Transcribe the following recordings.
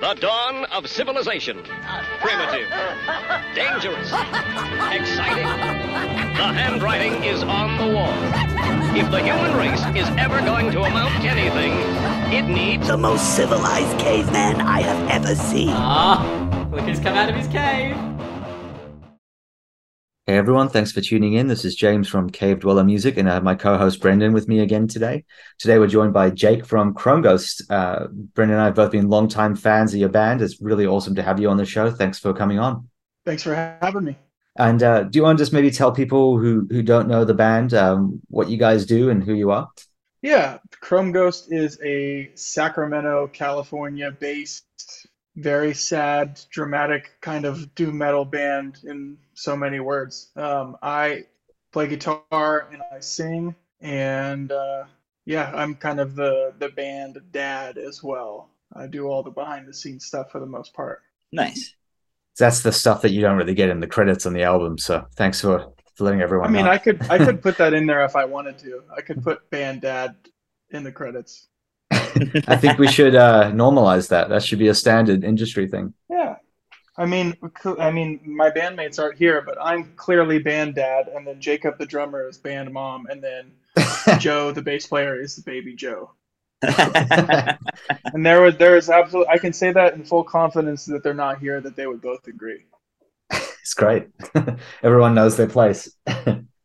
The dawn of civilization. Primitive. Dangerous. Exciting. The handwriting is on the wall. If the human race is ever going to amount to anything, it needs The most civilized caveman I have ever seen. Ah, look who's come out of his cave. Hey everyone, thanks for tuning in. This is James from Cave Dweller Music, and I have my co-host Brendan with me again today. Today we're joined by Jake from Chrome Ghost. Uh, Brendan and I have both been longtime fans of your band. It's really awesome to have you on the show. Thanks for coming on. Thanks for having me. And uh, do you want to just maybe tell people who who don't know the band um, what you guys do and who you are? Yeah, Chrome Ghost is a Sacramento, California based, very sad, dramatic kind of doom metal band in so many words. Um, I play guitar and I sing, and uh, yeah, I'm kind of the, the band dad as well. I do all the behind the scenes stuff for the most part. Nice. That's the stuff that you don't really get in the credits on the album. So thanks for, for letting everyone I mean, know. I could I could put that in there if I wanted to. I could put band dad in the credits. I think we should uh, normalize that. That should be a standard industry thing. Yeah. I mean, I mean, my bandmates aren't here, but I'm clearly band dad, and then Jacob, the drummer, is band mom, and then Joe, the bass player, is the baby Joe. And there was, there is absolutely, I can say that in full confidence that they're not here, that they would both agree. It's great. Everyone knows their place.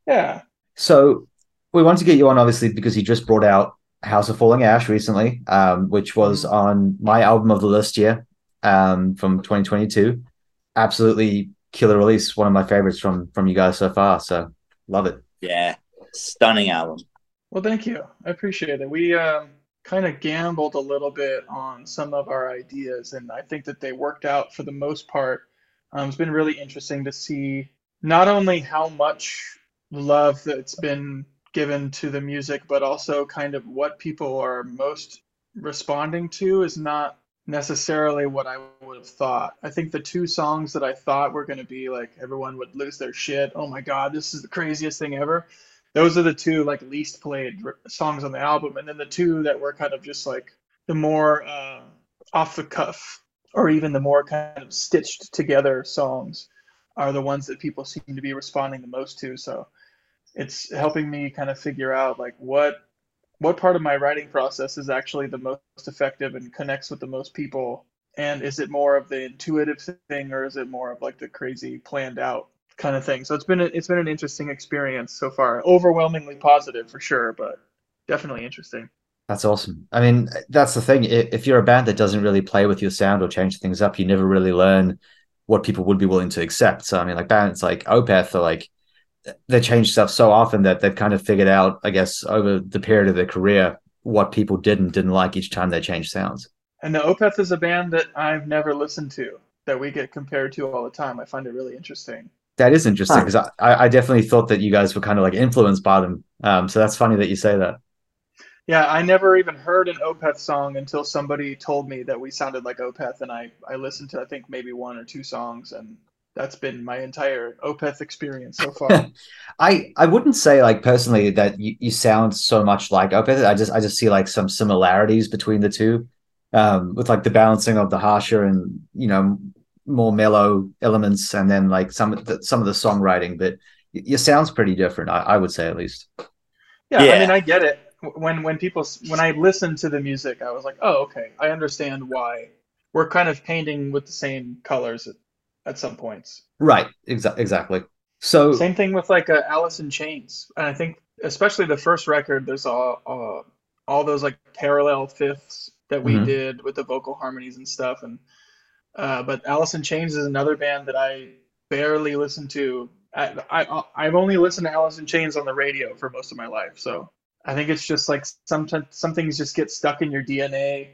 Yeah. So we want to get you on, obviously, because you just brought out House of Falling Ash recently, um, which was on my album of the list year um, from 2022. Absolutely killer release, one of my favorites from from you guys so far. So love it. yeah, stunning album. Well, thank you. I appreciate it. We um, kind of gambled a little bit on some of our ideas, and I think that they worked out for the most part. Um, it's been really interesting to see not only how much love that's been given to the music, but also kind of what people are most responding to is not necessarily what I would have thought. I think the two songs that I thought were going to be like everyone would lose their shit. Oh my God, this is the craziest thing ever those are the two like least played songs on the album and then the two that were kind of just like the more uh, off the cuff or even the more kind of stitched together songs are the ones that people seem to be responding the most to so it's helping me kind of figure out like what what part of my writing process is actually the most effective and connects with the most people and is it more of the intuitive thing or is it more of like the crazy planned out kind of thing. So it's been a, it's been an interesting experience so far. Overwhelmingly positive for sure, but definitely interesting. That's awesome. I mean, that's the thing. If you're a band that doesn't really play with your sound or change things up, you never really learn what people would be willing to accept. So, I mean, like bands like Opeth are like, they change stuff so often that they've kind of figured out, I guess, over the period of their career, what people did and didn't like each time they changed sounds. And the Opeth is a band that I've never listened to that we get compared to all the time. I find it really interesting. That is interesting because I, I definitely thought that you guys were kind of like influenced by them. Um, so that's funny that you say that. Yeah, I never even heard an Opeth song until somebody told me that we sounded like Opeth, and I I listened to I think maybe one or two songs, and that's been my entire Opeth experience so far. I I wouldn't say like personally that you, you sound so much like Opeth. I just I just see like some similarities between the two, um, with like the balancing of the harsher and you know more mellow elements, and then like some of the, some of the songwriting. But y- your sound's pretty different. I, I would say at least. Yeah, I mean, I get it. When when people when I listened to the music, I was like, oh, okay, I understand why we're kind of painting with the same colors at, some points. Right. Exa- exactly. So Same thing with like uh, Alice in Chains, and I think especially the first record, there's all uh, all those like parallel fifths that we Mhm. did with the vocal harmonies and stuff. And uh, but Alice in Chains is another band that I barely listen to. I, I I've only listened to Alice in Chains on the radio for most of my life, so I think it's just like sometimes some things just get stuck in your DNA,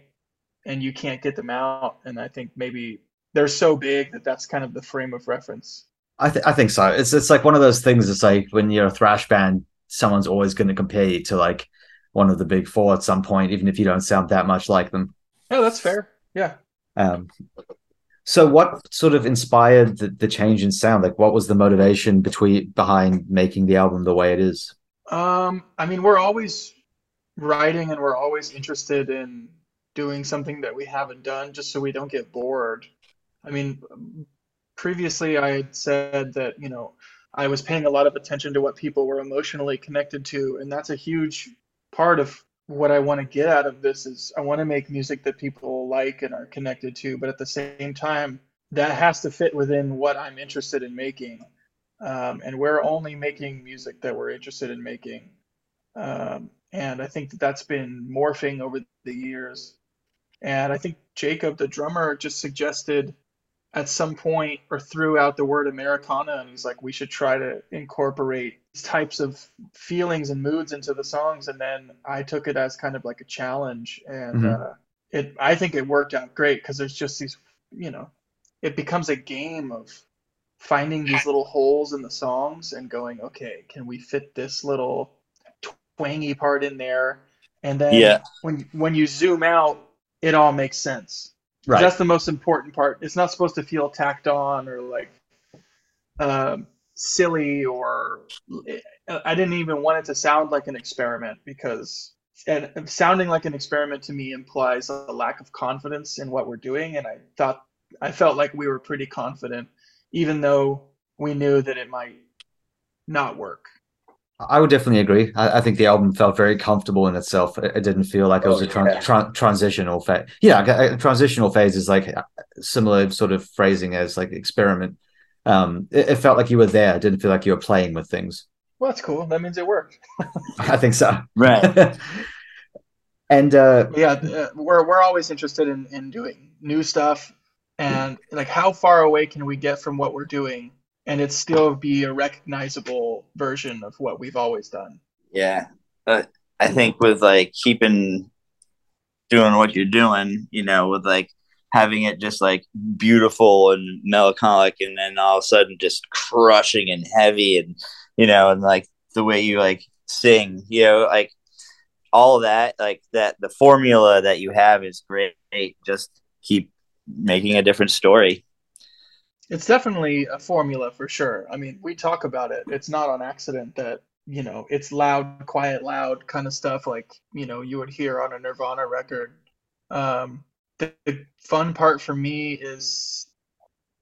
and you can't get them out. And I think maybe they're so big that that's kind of the frame of reference. I, th- I think so. It's it's like one of those things. It's like when you're a thrash band, someone's always going to compare you to like one of the big four at some point, even if you don't sound that much like them. Oh, that's fair. Yeah. Um, so, what sort of inspired the, the change in sound? Like, what was the motivation between behind making the album the way it is? Um, I mean, we're always writing and we're always interested in doing something that we haven't done just so we don't get bored. I mean, previously I had said that, you know, I was paying a lot of attention to what people were emotionally connected to, and that's a huge part of what I want to get out of this is I want to make music that people like and are connected to, but at the same time, that has to fit within what I'm interested in making. Um, and we're only making music that we're interested in making. Um, and I think that that's been morphing over the years. And I think Jacob, the drummer, just suggested at some point or threw out the word Americana, and he's like, we should try to incorporate these types of feelings and moods into the songs. And then I took it as kind of like a challenge, and Mhm. uh, it I think it worked out great because there's just these, you know, it becomes a game of finding these little holes in the songs and going, okay, can we fit this little twangy part in there? And then Yeah. when when you zoom out, it all makes sense. Right. That's the most important part. It's not supposed to feel tacked on or like um, silly or I didn't even want it to sound like an experiment because and sounding like an experiment to me implies a lack of confidence in what we're doing and I thought I felt like we were pretty confident even though we knew that it might not work. I would definitely agree. I, I think the album felt very comfortable in itself. It, it didn't feel like it was Oh, a tran- yeah. tran- transitional phase. Yeah, a, a transitional phase is like a similar sort of phrasing as like experiment. Um, it, it felt like you were there. It didn't feel like you were playing with things. Well, that's cool. That means it worked. I think so. Right. and uh, yeah uh, we're we're always interested in in doing new stuff and like how far away can we get from what we're doing and it still be a recognizable version of what we've always done Yeah. I think with like keeping doing what you're doing, you know, with like having it just like beautiful and melancholic and then all of a sudden just crushing and heavy and you know, and like the way you like sing, you know, like all that, like that the formula that you have is great. Just keep making a different story. It's definitely a formula for sure. I mean we talk about it. It's not on accident that you know it's loud quiet loud kind of stuff like you know you would hear on a nirvana record. Um the, the fun part for me is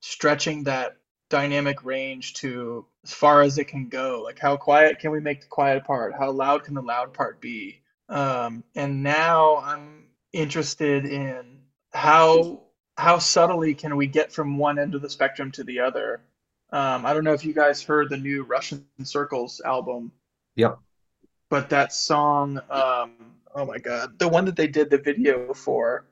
stretching that dynamic range to as far as it can go. Like how quiet can we make the quiet part? How loud can the loud part be? Um and now i'm interested in how how subtly can we get from one end of the spectrum to the other? Um, I don't know if you guys heard the new Russian Circles album. Yep. But that song, um, oh my God, the one that they did the video for,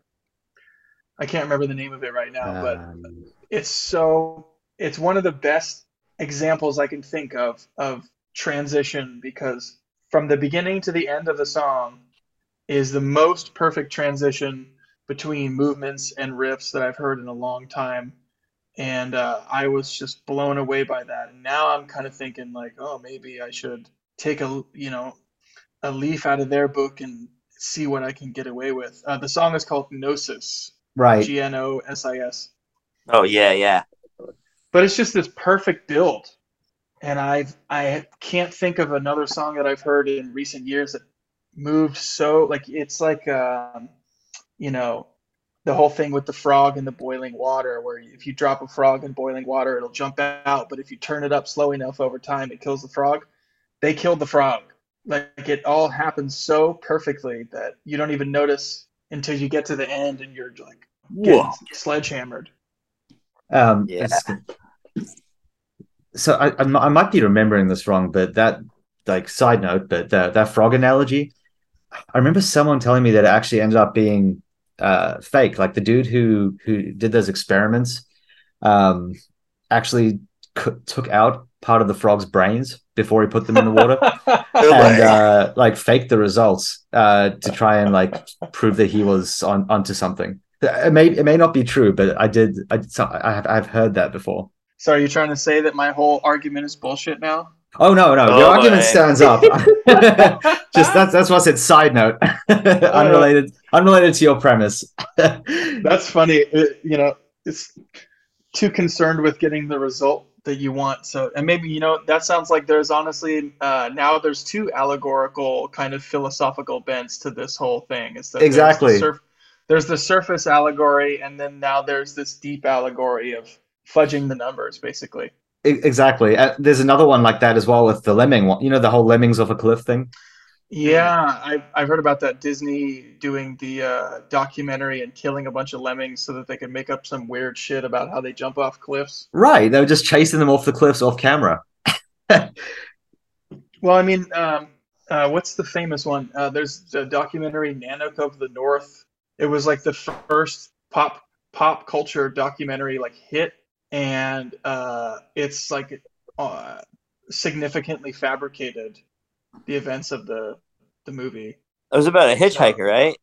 I can't remember the name of it right now, but um, it's so it's one of the best examples I can think of of transition because from the beginning to the end of the song is the most perfect transition between movements and riffs that I've heard in a long time. And uh, I was just blown away by that. And now I'm kind of thinking like, oh, maybe I should take a you know a leaf out of their book and see what I can get away with. Uh, the song is called Gnosis, right. G N O S I S Oh yeah, yeah. but it's just this perfect build and i've i can't think of another song that i've heard in recent years that moved so like it's like um you know the whole thing with the frog in the boiling water where if you drop a frog in boiling water it'll jump out but if you turn it up slow enough over time it kills the frog they killed the frog like it all happens so perfectly that you don't even notice until you get to the end and you're like getting Whoa. sledgehammered Um, Yeah. it's- So I, I m- I might be remembering this wrong, but that like side note, but that that frog analogy, I remember someone telling me that it actually ended up being uh, fake. Like the dude who who did those experiments, um, actually c- took out part of the frog's brains before he put them in the water, and uh, like faked the results uh, to try and like prove that he was on onto something. It may it may not be true, but I did I I have I've heard that before. So are you trying to say that my whole argument is bullshit now? Oh no, no, Oh, your argument my. stands up. Just that's that's what I said. Side note, unrelated, unrelated to your premise. That's funny. It- you know, it's too concerned with getting the result that you want. So, and maybe you know that sounds like there's honestly uh, now there's two allegorical kind of philosophical bents to this whole thing. Is that there's the Exactly. surf- there's the surface allegory, and then now there's this deep allegory of fudging the numbers, basically. Exactly. Uh, there's another one like that as well with the lemming one. You know, the whole lemmings off a cliff thing. Yeah, I've I've heard about that. Disney doing the uh, documentary and killing a bunch of lemmings so that they could make up some weird shit about how they jump off cliffs. Right. They were just chasing them off the cliffs off camera. Well, I mean, um, uh, what's the famous one? Uh, there's the documentary Nanook of the North. It was like the first pop pop culture documentary like hit, and uh, it's like uh, significantly fabricated the events of the the movie. It was about a hitchhiker, right?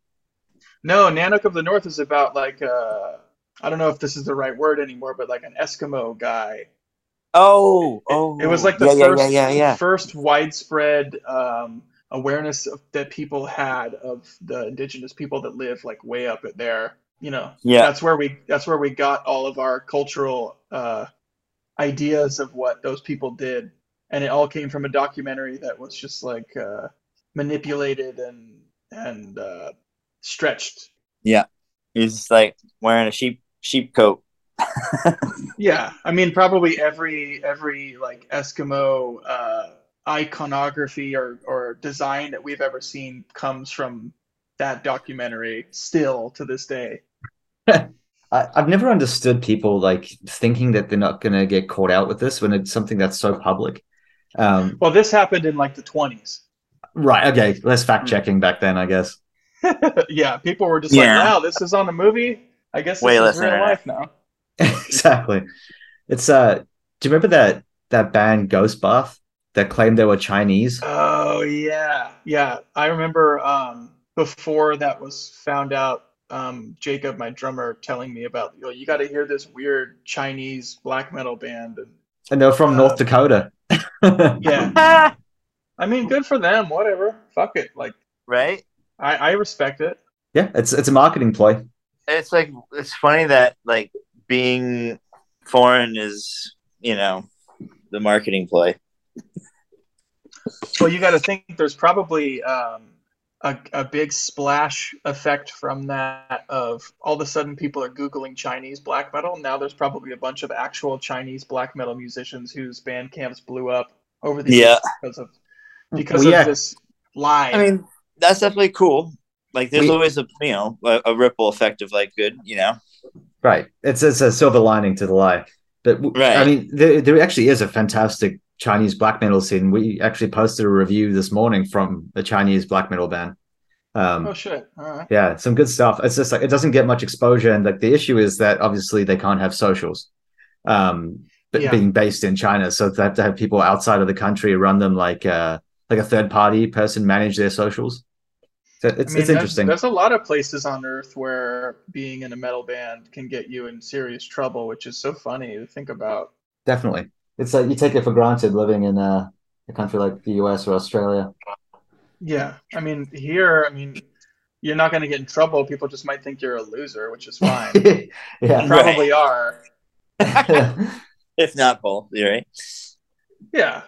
No, Nanook of the North is about like uh, I don't know if this is the right word anymore, but like an Eskimo guy Oh, oh, it was like the yeah, yeah, first yeah, yeah, yeah. first widespread um, awareness of, that people had of the indigenous people that live like way up at there. You know, Yeah. that's where we that's where we got all of our cultural uh, ideas of what those people did, and it all came from a documentary that was just like uh, manipulated and and uh, stretched. He's just like wearing a sheep sheep coat. Yeah, I mean, probably every every like Eskimo uh, iconography or or design that we've ever seen comes from that documentary. Still to this day. I, I've never understood people like thinking that they're not going to get caught out with this when it's something that's so public. Um, Well, this happened in like the twenties. right. Okay. Less fact checking back then, I guess. yeah, people were just Yeah. like, "Wow, this is on a movie." I guess this Way is less real internet. life now. exactly. It's uh. Do you remember that that band Ghost Bath that claimed they were Chinese? Oh yeah, yeah. I remember um, before that was found out. Um, Jacob, my drummer, telling me about you, know, you got to hear this weird Chinese black metal band, and And they're from Uh, North Dakota. yeah. I mean, good for them. Whatever. Fuck it. Like, right? I, I respect it. yeah. It's it's a marketing ploy. It's like it's funny that like being foreign is you know the marketing play. Well, you got to think there's probably um, a, a big splash effect from that of all of a sudden people are Googling Chinese black metal. Now there's probably a bunch of actual Chinese black metal musicians whose band camps blew up over the Yeah. years because of, because Well, yeah. of this lie. I mean, that's definitely cool. Like, there's We- always a you know a, a ripple effect of like good, you know. Right. It's it's a silver lining to the lie. But w- Right. I mean, there, there actually is a fantastic Chinese black metal scene. We actually posted a review this morning from a Chinese black metal band. Um, oh shit! Right. yeah, some good stuff. It's just like it doesn't get much exposure, and like the issue is that obviously they can't have socials, um, but Yeah. being based in China, so they have to have people outside of the country run them like uh, like a third party person manage their socials. So it's I mean, it's there's- interesting. There's a lot of places on Earth where being in a metal band can get you in serious trouble, which is so funny to think about. Definitely, it's like you take it for granted living in uh, a country like the US or Australia. Yeah, I mean, here, I mean, you're not going to get in trouble. People just might think you're a loser, which is fine. You yeah. probably are. If not both, you're right. Yeah.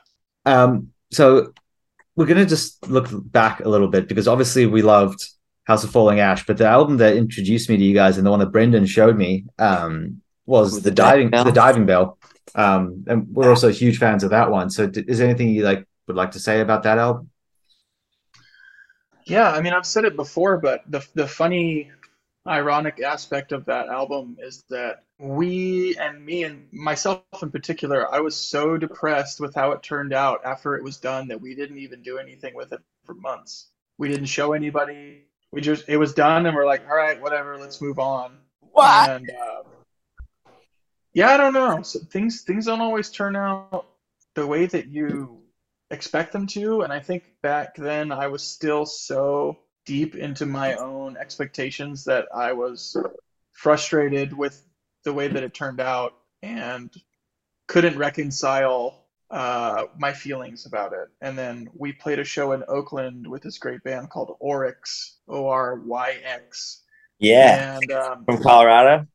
um, so we're gonna just look back a little bit because obviously we loved House of Falling Ash, but the album that introduced me to you guys and the one that Brendan showed me um, was With the the diving diving bell? the diving bell. Um, and we're also huge fans of that one. So, d- is there anything you like would like to say about that album? Yeah, I mean, I've said it before, but the the funny, ironic aspect of that album is that we and me and myself in particular, I was so depressed with how it turned out after it was done that we didn't even do anything with it for months. We didn't show anybody. We just it was done, and we're like, all right, whatever, let's move on. What? And uh, yeah, I don't know. So things things don't always turn out the way that you expect them to. And I think back then I was still so deep into my own expectations that I was frustrated with the way that it turned out and couldn't reconcile uh, my feelings about it. And then we played a show in Oakland with this great band called Oryx, O R Y X. Yeah, And um, from Colorado.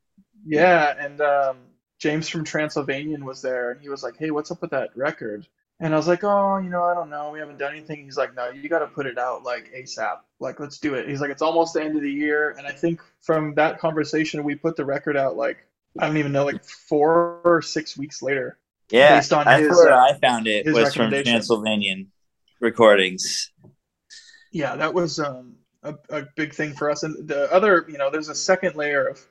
yeah, and um, James from Transylvanian was there, and he was like, "Hey, what's up with that record?" And I was like, oh, you know, I don't know. We haven't done anything. He's like, no, you got to put it out like ASAP. Like, let's do it. He's like, it's almost the end of the year. And I think from that conversation, we put the record out like, I don't even know, like four or six weeks later. Yeah, Based on that's his, where I found it was from. Transylvanian recordings. Yeah, that was um, a, a big thing for us. And the other, you know, there's a second layer of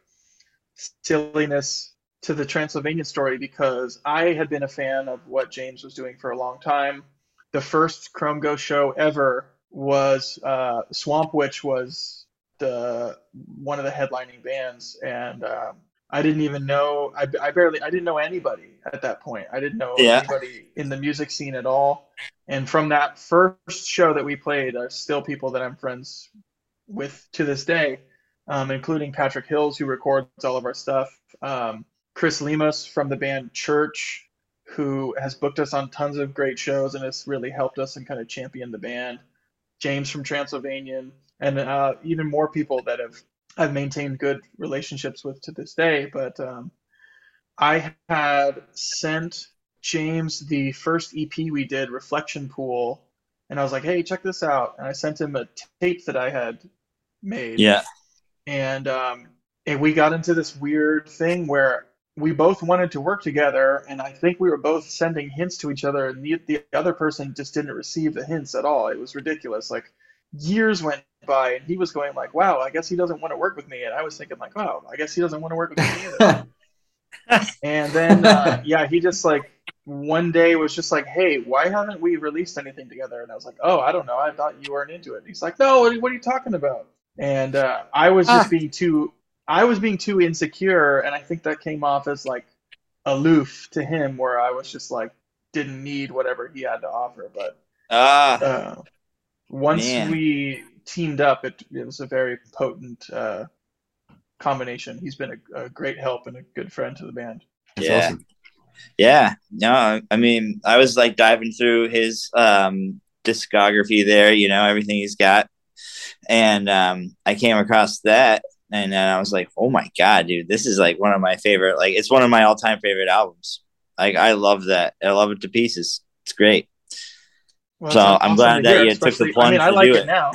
silliness to the Transylvania story because I had been a fan of what James was doing for a long time. The first Chrome Ghost show ever was uh, Swamp Witch was the one of the headlining bands, and um, I didn't even know. I, I barely. I didn't know anybody at that point. I didn't know Yeah. anybody in the music scene at all. And from that first show that we played, are still people that I'm friends with to this day, um, including Patrick Hills, who records all of our stuff. Um, Chris Lemus from the band Church, who has booked us on tons of great shows and has really helped us and kind of championed the band. James from Transylvanian, and uh, even more people that have I've maintained good relationships with to this day. But um, I had sent James the first EP we did, Reflection Pool, and I was like, "Hey, check this out!" And I sent him a tape that I had made Yeah, and um, and we got into this weird thing where we both wanted to work together, and I think we were both sending hints to each other, and the, the other person just didn't receive the hints at all. It was ridiculous. Like years went by, and he was going like, "Wow, I guess he doesn't want to work with me," and I was thinking like, "Wow, I guess he doesn't want to work with me either." and then uh, yeah, he just like one day was just like, "Hey, why haven't we released anything together?" And I was like, "Oh, I don't know. I thought you weren't into it." And he's like, "No, what are, you talking about?" And uh, I was just being too, I was being too insecure, and I think that came off as like aloof to him, where I was just like didn't need whatever he had to offer. But ah, uh, once Man. we teamed up, it, it was a very potent uh, combination. He's been a, a great help and a good friend to the band. That's Yeah. awesome. yeah. No, I mean, I was like diving through his um discography there. You know, everything he's got, and um, I came across that, and then I was like, "Oh my god, dude, this is like one of my favorite. Like, it's one of my all-time favorite albums. Like, I love that. I love it to pieces. It's great. Well, So, it's I'm awesome glad that hear, you took the especially- I plunge mean, I to like do it it. now.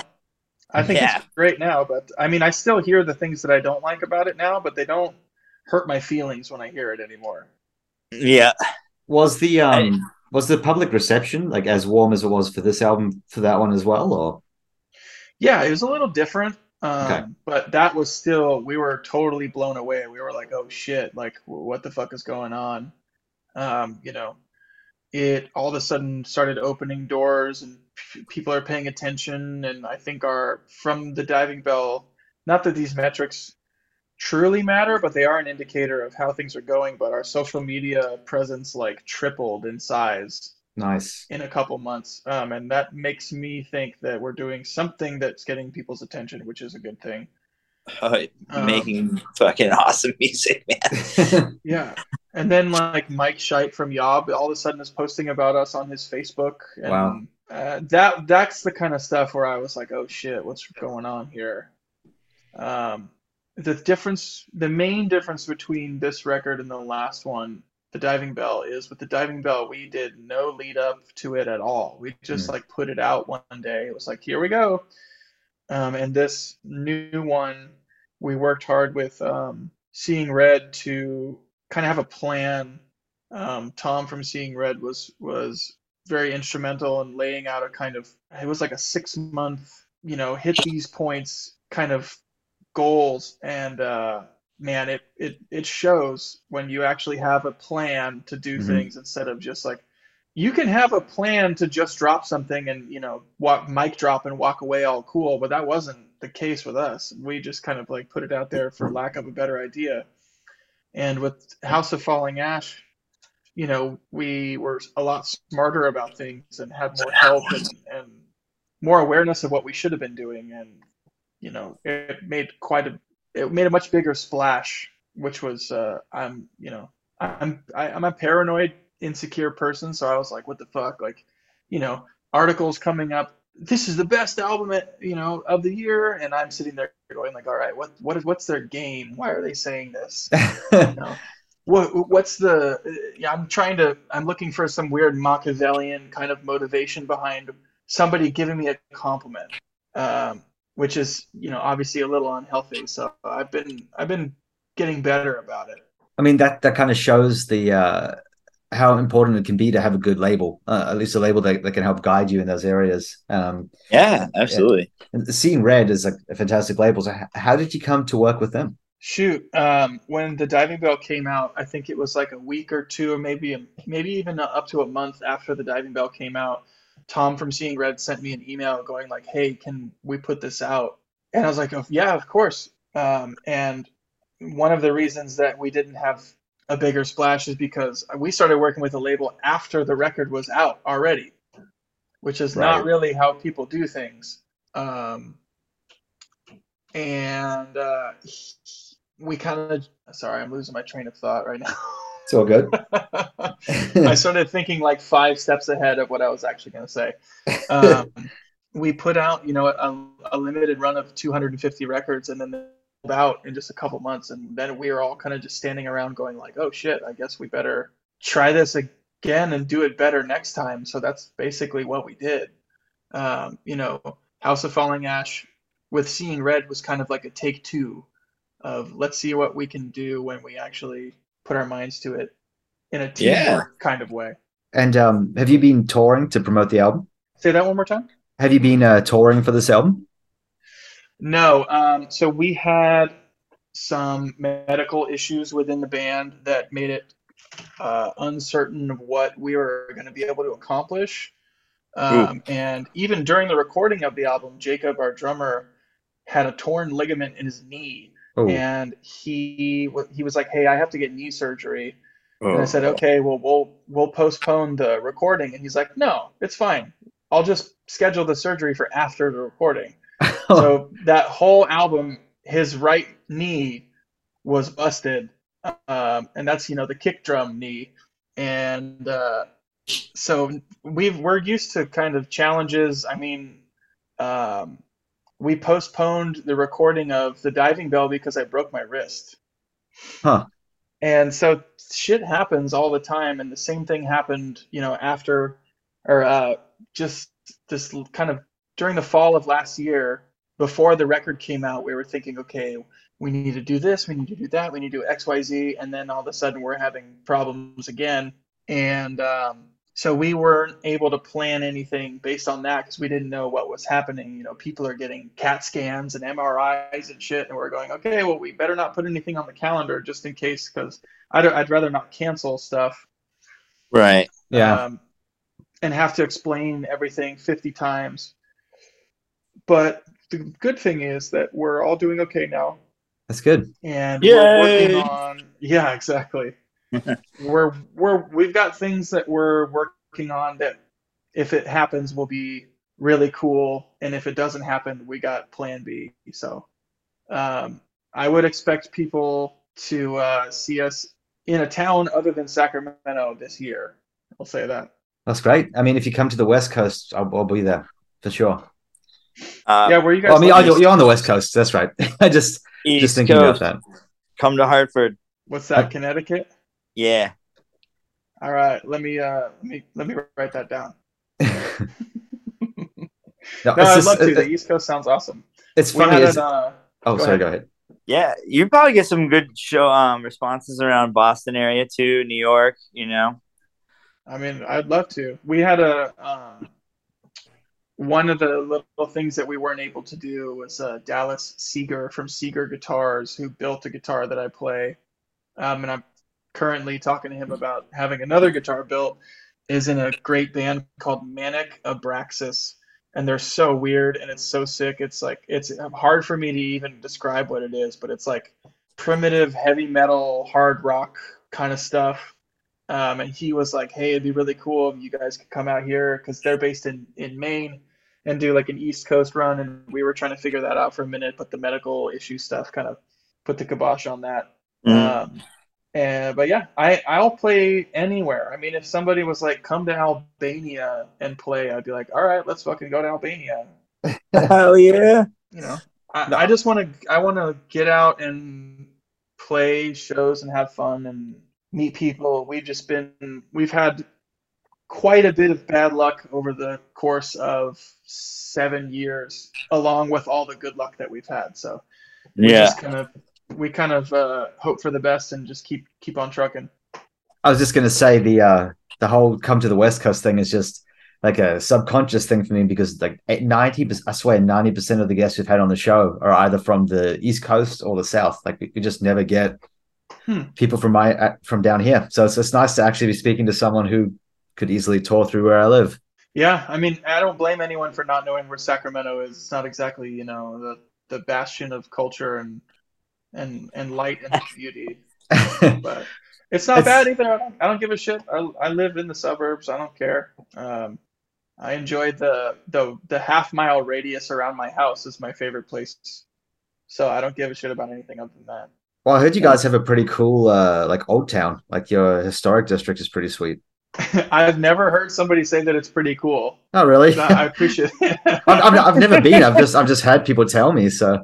I think Yeah. it's great now, but I mean, I still hear the things that I don't like about it now, but they don't hurt my feelings when I hear it anymore. Yeah, Was the um was the public reception like as warm as it was for this album for that one as well, or Yeah, it was a little different, um, Okay. but that was still, we were totally blown away. We were like, oh shit, like, what the fuck is going on? Um, you know, it all of a sudden started opening doors and p- people are paying attention. And I think our, from the diving bell, not that these metrics truly matter, but they are an indicator of how things are going. But our social media presence like tripled in size nice? in a couple months. Um, and that makes me think that we're doing something that's getting people's attention, which is a good thing. Um, making fucking awesome music, man. Yeah. And then like Mike Scheidt from Yob all of a sudden is posting about us on his Facebook. And Wow. uh, that that's the kind of stuff where I was like, oh shit, what's going on here? Um, the difference, the main difference between this record and the last one, the Diving Bell, is with the Diving Bell, we did no lead up to it at all. We just Mm. like put it out one day. It was like, here we go. Um, and this new one, we worked hard with um, Seeing Red to kind of have a plan. Um, Tom from Seeing Red was was very instrumental in laying out a kind of it was like a six month, you know, hit these points kind of goals and uh, man, it, it it shows when you actually have a plan to do Mhm. things instead of just like you can have a plan to just drop something and you know walk mic drop and walk away all cool, but that wasn't the case with us. We just kind of like put it out there for lack of a better idea. And with House of Falling Ash, you know, we were a lot smarter about things and had more help and, and more awareness of what we should have been doing. And, you know, it made quite a, it made a much bigger splash, which was, uh, I'm, you know, I'm, I, I'm a paranoid, insecure person. So I was like, what the fuck? Like, you know, articles coming up. This is the best album, at, you know, of the year, and I'm sitting there going like, all right, what, what is, what's their game? Why are they saying this? You know? what what's the? Yeah, I'm trying to. I'm looking for some weird Machiavellian kind of motivation behind somebody giving me a compliment, um, which is you know obviously a little unhealthy. So I've been I've been getting better about it. I mean that that kind of shows the uh, how important it can be to have a good label, uh, at least a label that, that can help guide you in those areas. Um, Yeah, absolutely. and Seeing Red is a, a fantastic label. So h- how did you come to work with them? Shoot, um, when the diving bell came out, I think it was like a week or two, or maybe a, maybe even up to a month after the diving bell came out. Tom from Seeing Red sent me an email going like, "Hey, can we put this out?" And I was like, "Oh yeah, of course." Um, and one of the reasons that we didn't have a bigger splash is because we started working with a label after the record was out already, which is not really how people do things. Um, and uh, we kind of sorry, I'm losing my train of thought right now. It's all good. I started thinking like five steps ahead of what I was actually going to say. Um, we put out, you know, a, a limited run of 250 records, and then they sold out in just a couple months, and then we were all kind of just standing around going like, "Oh shit, I guess we better try this again and do it better next time." So that's basically what we did. Um, you know, House of Falling Ash with Seeing Red was kind of like a take two of let's see what we can do when we actually put our minds to it in a teamwork Yeah. kind of way. and um, have you been touring to promote the album? Say that one more time. Have you been uh, touring for this album? No. Um, so we had some medical issues within the band that made it uh, uncertain of what we were going to be able to accomplish. Um, and even during the recording of the album, Jacob, our drummer, had a torn ligament in his knee, Oh, and he he was like, "Hey, I have to get knee surgery." And I Oh. said, "Okay, well, we'll we'll postpone the recording." And he's like, "No, it's fine. I'll just schedule the surgery for after the recording." so that whole album, his right knee was busted, um, and that's you know the kick drum knee, and uh, so we've we're used to kind of challenges. I mean, um, we postponed the recording of the diving bell because I broke my wrist. Huh. And so shit happens all the time, and the same thing happened, you know, after or uh, just this kind of during the fall of last year, before the record came out, we were thinking, okay, we need to do this, we need to do that, we need to do X, Y, Z, and then all of a sudden we're having problems again, and um, so we weren't able to plan anything based on that because we didn't know what was happening. You know, people are getting CAT scans and MRIs and shit, and we're going, okay, well, we better not put anything on the calendar just in case because I'd, I'd rather not cancel stuff Right. yeah. um, and have to explain everything 50 times. But the good thing is that we're all doing okay now, That's good. and we're working on. Yeah, exactly. We're we're we've got things that we're working on that, if it happens, will be really cool, and if it doesn't happen, we got Plan B. So, um, I would expect people to uh, see us in a town other than Sacramento this year. I'll say that. That's great. I mean, if you come to the West Coast, I'll, I'll be there for sure. Uh, yeah, where you guys? Well, I mean, you're, you're on the West Coast. That's right. I just East just thinking Coast, about that Come to Hartford. What's that? Connecticut. Yeah. All right, let me uh, let me let me write that down. that. No, I'd just- love to. it- The East Coast sounds awesome. it's We funny. had an, uh, oh, go sorry. ahead. Go ahead. Yeah. You probably get some good show um responses around Boston area too, New York, you know. I mean, I'd love to. We had a um, one of the little things that we weren't able to do was uh, Dallas Seeger from Seeger Guitars, who built a guitar that I play, um, and I'm currently talking to him about having another guitar built. Is in a great band called Manic Abraxas, and they're so weird and it's so sick. It's like it's hard for me to even describe what it is, but it's like primitive heavy metal, hard rock kind of stuff. Um, and he was like, "Hey, it'd be really cool if you guys could come out here because they're based in in Maine and do like an East Coast run." And we were trying to figure that out for a minute, but the medical issue stuff kind of put the kibosh on that. Mm. Um, and but yeah, I I'll play anywhere. I mean, if somebody was like, "Come to Albania and play," I'd be like, "All right, let's fucking go to Albania." Hell yeah. You know, I, I just want to I want to get out and play shows and have fun and meet people. We've just been we've had quite a bit of bad luck over the course of seven years, along with all the good luck that we've had. So Yeah. just kind of we kind of uh, hope for the best and just keep keep on trucking. I was just gonna say the uh the whole come to the West Coast thing is just like a subconscious thing for me because like ninety I swear ninety percent of the guests we've had on the show are either from the East Coast or the South. Like we, we just never get Hmm. people from my uh, from down here. So it's it's nice to actually be speaking to someone who could easily tour through where I live. Yeah, I mean, I don't blame anyone for not knowing where Sacramento is. It's not exactly, you know, the the bastion of culture and and and light and beauty, but it's not It's- bad either. I don't, I don't give a shit. I, I live in the suburbs. I don't care. Um, I enjoy the the the half mile radius around my house is my favorite place. So I don't give a shit about anything other than that. well, I heard you guys have a pretty cool uh like old town. Like your historic district is pretty sweet. I've never heard somebody say that it's pretty cool. Oh, really? I appreciate it. I've, I've, I've never been. I've just I've just had people tell me. So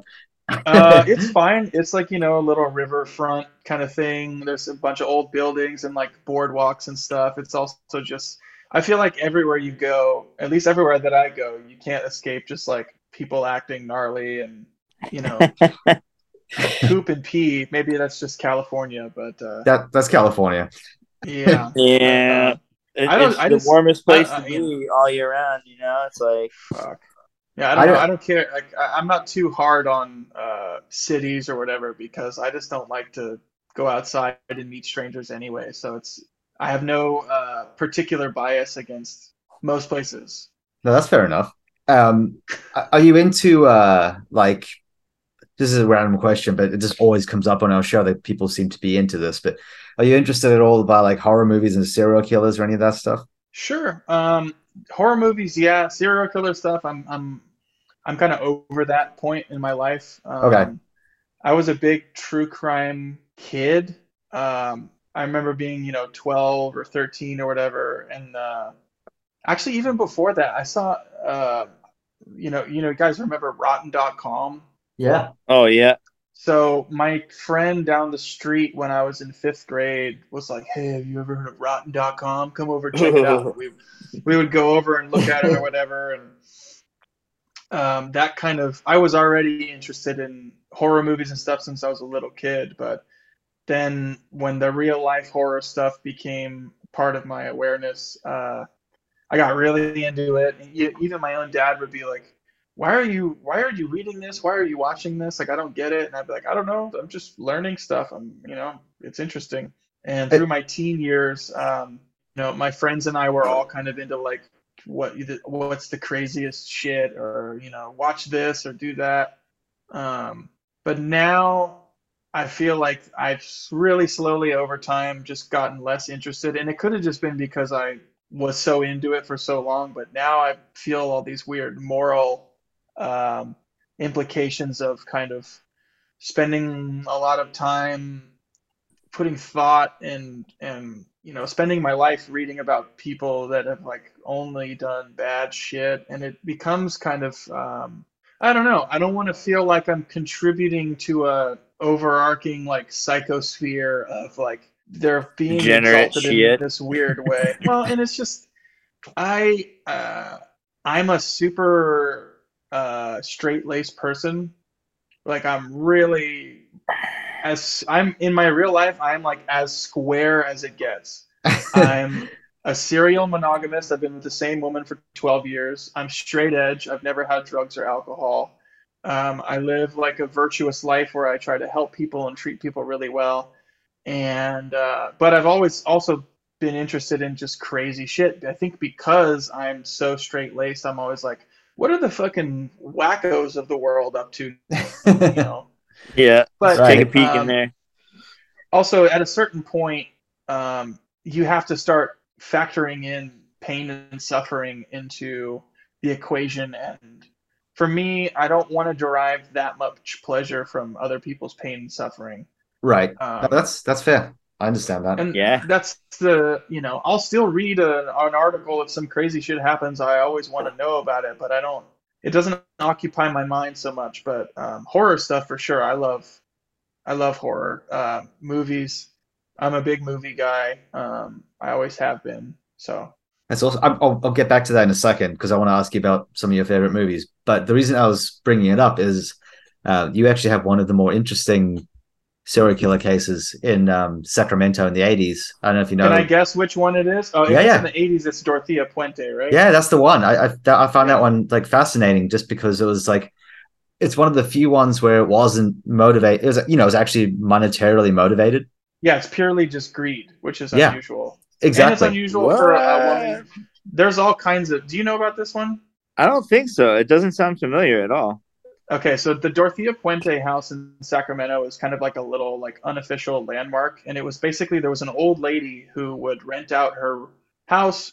uh, it's fine. It's like you know a little riverfront kind of thing. There's a bunch of old buildings and like boardwalks and stuff. It's also just I feel like everywhere you go, at least everywhere that I go, you can't escape just like people acting gnarly and you know poop and pee. Maybe that's just California, but uh, that that's California. yeah. Yeah. Uh, It- I don't- it's I the just- warmest place I- I- to be all year round, you know? It's like Fuck. Yeah, I I don't, know. don't- I don't care. Like, I, I'm not too hard on uh, cities or whatever because I just don't like to go outside and meet strangers anyway. So it's I have no uh, particular bias against most places. No, that's fair enough. Um, are you into uh like this is a random question, but it just always comes up on our show that people seem to be into this. But are you interested at all about like horror movies and serial killers or any of that stuff? Sure. Um, horror movies, yeah. Serial killer stuff. I'm I'm I'm kind of over that point in my life. Um, Okay. I was a big true crime kid. Um, I remember being, you know, 12 or 13 or whatever, and uh, actually even before that, I saw, uh, you know, you know, you guys remember Rotten.com. Yeah. Oh yeah. So my friend down the street when I was in fifth grade was like, "Hey, have you ever heard of Rotten.com? Come over, check it out." we we would go over and look at it or whatever, and um, that kind of. I was already interested in horror movies and stuff since I was a little kid, but then when the real life horror stuff became part of my awareness, uh, I got really into it. And even my own dad would be like, why are you why are you reading this? Why are you watching this? Like i don't get it. And i'd be like i don't know. I'm just learning stuff. I'm you know it's interesting. And through my teen years um you know my friends and i were all kind of into like what what's the craziest shit or you know watch this or do that. Um but now i feel like i've really slowly over time just gotten less interested and it could have just been because i was so into it for so long but now i feel all these weird moral um, implications of kind of spending a lot of time putting thought and and you know spending my life reading about people that have like only done bad shit and it becomes kind of um, I don't know I don't want to feel like I'm contributing to a overarching like psychosphere of like they're being Degenerate exalted shit. in this weird way well and it's just I uh, I'm a super uh, straight laced person. Like I'm really as I'm in my real life, I'm like as square as it gets. I'm a serial monogamist. I've been with the same woman for 12 years. I'm straight edge. I've never had drugs or alcohol. Um, I live like a virtuous life where I try to help people and treat people really well. And uh, but I've always also been interested in just crazy shit. I think because I'm so straight laced, I'm always like, what are the fucking wackos of the world up to? You know. Yeah. But Right. Take a peek um, in there. also at a certain point um, you have to start factoring in pain and suffering into the equation and for me i don't want to derive that much pleasure from other people's pain and suffering right. um, No, that's that's fair. I understand that. and Yeah. that's the you know i'll still read a, an article if some crazy shit happens i always want to know about it but i don't it doesn't occupy my mind so much but um, horror stuff for sure i love i love horror uh, movies I'm a big movie guy. Um, I always have been. So That's also. I'll, I'll get back to that in a second because I want to ask you about some of your favorite movies. But the reason I was bringing it up is uh, you actually have one of the more interesting serial killer cases in um, Sacramento in the 80s. I don't know if you know. can I guess which one it is? Oh, if Yeah, it's yeah. in the 80s. It's Dorothea Puente, right? Yeah, that's the one. I I, that, I found Yeah. that one like fascinating just because it was like it's one of the few ones where it wasn't motivated. It was you know it was actually monetarily motivated. Yeah, it's purely just greed, which is Yeah. unusual. And it's Exactly. unusual for a woman. There's all kinds of. Do you know about this one? I don't think so. It doesn't sound familiar at all. Okay, so the Dorothea Puente house in Sacramento is kind of like a little like unofficial landmark, and it was basically there was an old lady who would rent out her house,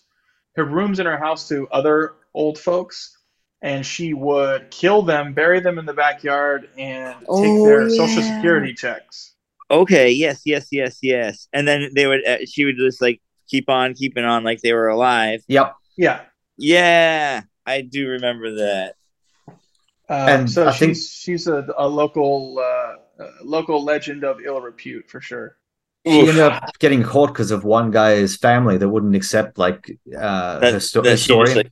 her rooms in her house to other old folks, and she would kill them, bury them in the backyard, and take Oh, their social security checks. Okay. Yes. Yes. Yes. Yes. And then they would. Uh, she would just like keep on keeping on like they were alive. Yep. Yeah. Yeah, I do remember that. Um, And so I think- she's she's a, a local uh, uh, local legend of ill repute for sure. She Oof. ended up getting caught because of one guy's family that wouldn't accept like uh That- her sto- that she historian. just, like,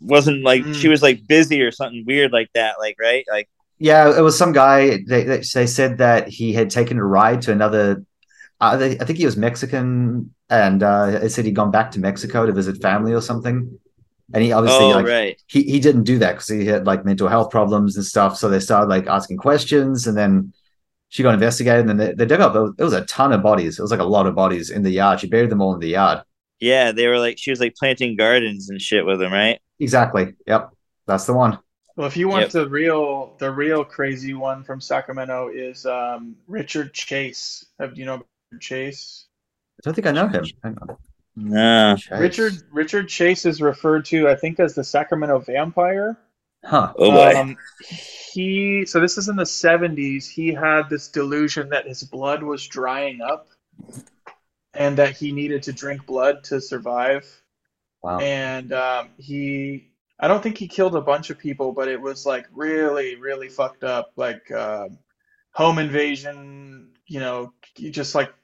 wasn't like Mm. she was like busy or something weird like that. Like right. Like Yeah, it was some guy. They they, they said that he had taken a ride to another. Uh, they, I think he was Mexican, and uh, they said he'd gone back to Mexico to visit family or something. And he obviously oh like right. he he didn't do that because he had like mental health problems and stuff. So they started like asking questions, and then she got investigated, and then they, they dug up. It was, it was a ton of bodies. It was like a lot of bodies in the yard. She buried them all in the yard. Yeah, they were like she was like planting gardens and shit with them, right? Exactly. Yep, that's the one. Well, if you want Yep. the real the real crazy one from Sacramento is um, Richard Chase. Have you know Richard Chase? I don't think I know him. Hang on. No. Chase. Richard Richard Chase is referred to, I think, as the Sacramento Vampire. Huh. Oh boy. Um, he so this is in the 70s. He had this delusion that his blood was drying up, and that he needed to drink blood to survive. Wow. and um, he i don't think he killed a bunch of people but it was like really really fucked up like um home invasion you know just like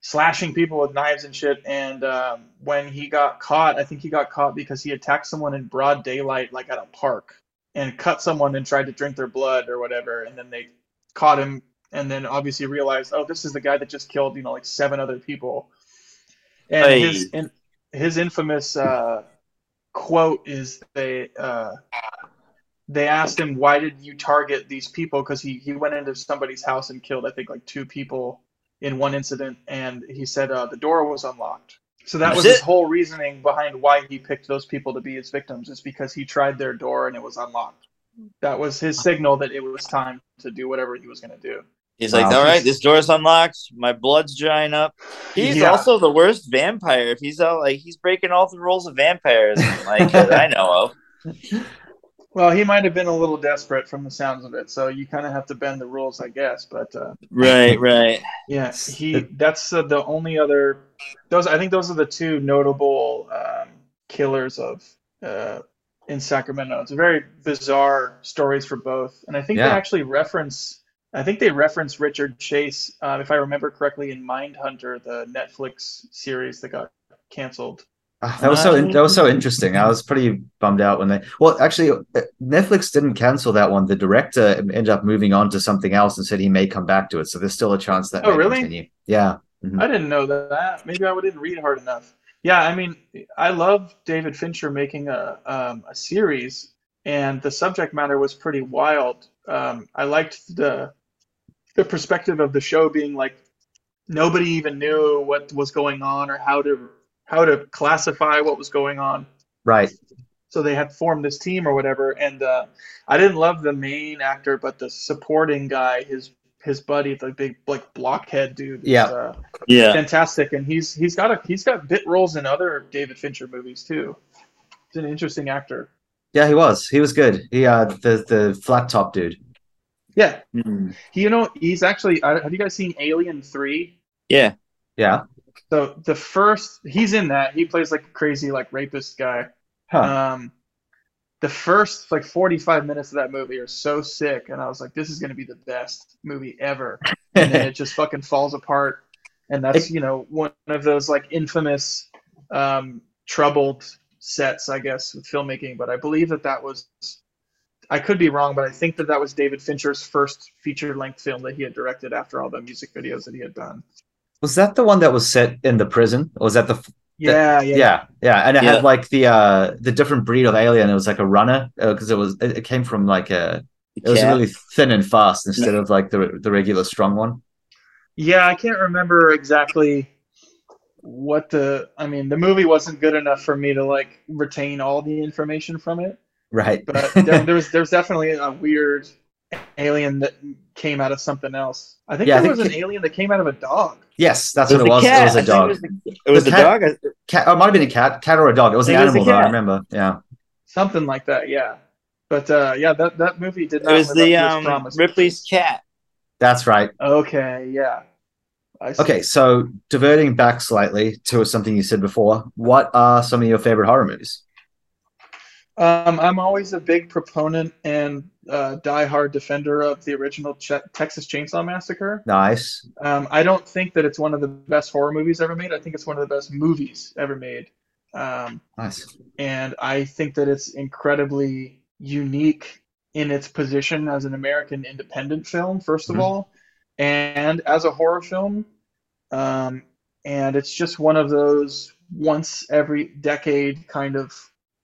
slashing people with knives and shit. And um, when he got caught i think he got caught because he attacked someone in broad daylight like at a park and cut someone and tried to drink their blood or whatever. And then they caught him and then obviously realized oh this is the guy that just killed you know like seven other people. And Hey. his and his infamous uh, quote is they uh, they asked him why did you target these people? Because he he went into somebody's house and killed I think like two people in one incident and he said uh, the door was unlocked. So that was That's his whole reasoning behind why he picked those people to be his victims is because he tried their door and it was unlocked. That was his signal that it was time to do whatever he was going to do. He's like, Wow. all right, this door's unlocked. My blood's drying up. He's Yeah. also the worst vampire. If he's out, like, he's breaking all the rules of vampires, like that I know of. Well, he might have been a little desperate from the sounds of it, so you kind of have to bend the rules, I guess. But uh, Right, right. yeah, he that's uh, the only other those I think those are the two notable um, killers of uh, in Sacramento. It's very bizarre stories for both, and I think Yeah. they actually reference. I think they reference Richard Chase, um, if I remember correctly, in Mindhunter, the Netflix series that got canceled. Ah, that was so in- that was so interesting. I was pretty bummed out when they. Well, actually, uh, Netflix didn't cancel that one. The director ended up moving on to something else and said he may come back to it. So there's still a chance that Oh, really? continue. Yeah. Mhm. I didn't know that. Maybe I didn't read hard enough. Yeah, I mean, I love David Fincher making a um, a series, and the subject matter was pretty wild. Um, I liked the the perspective of the show being like nobody even knew what was going on or how to how to classify what was going on. Right. So they had formed this team or whatever, and uh, I didn't love the main actor, but the supporting guy, his his buddy, the big like blockhead dude. is, Yeah. uh, Yeah. fantastic, and he's he's got a he's got bit roles in other David Fincher movies too. He's an interesting actor. Yeah, he was. He was good. He uh the the flat top dude. Yeah, Mm. he, you know he's actually. uh, Have you guys seen Alien Three? Yeah. Yeah. So the first he's in that he plays like a crazy like rapist guy. Huh. Um, the first like 45 minutes of that movie are so sick, and I was like, this is gonna be the best movie ever. And then it just fucking falls apart. and that's you know one of those like infamous um, troubled sets, I guess, with filmmaking. But I believe that that was. I could be wrong, but I think that that was David Fincher's first feature-length film that he had directed after all the music videos that he had done. Was that the one that was set in the prison? Or was that the Yeah, yeah, yeah yeah, and it Yeah. had like the uh the different breed of alien. It was like a runner because it was it, it came from like a it was Cat. really thin and fast instead of like the the regular strong one. Yeah, I can't remember exactly what the. I mean, the movie wasn't good enough for me to like retain all the information from it. Right. But there, there was there's definitely a weird alien that came out of something else. I think Yeah, I there think was an alien that came out of a dog. Yes, that's It what it was. the It was a dog. It was the, it was The the cat- dog. Cat. Oh, it might have been a cat, cat or a dog. It was an I was animal, though. I remember. Yeah. Something like that, yeah. But uh, yeah, that, that movie did It was the up to its um. Ripley's cat. That's right. Okay, yeah. Okay, so diverting back slightly to something you said before, what are some of your favorite horror movies? Um, I'm always a big proponent and uh, diehard defender of the original Texas Chainsaw Massacre. Nice. Um, I don't think that it's one of the best horror movies ever made. I think it's one of the best movies ever made. Um, Nice. and I think that it's incredibly unique in its position as an American independent film, 1st of Mhm. all, and as a horror film. Um, and it's just one of those once every decade kind of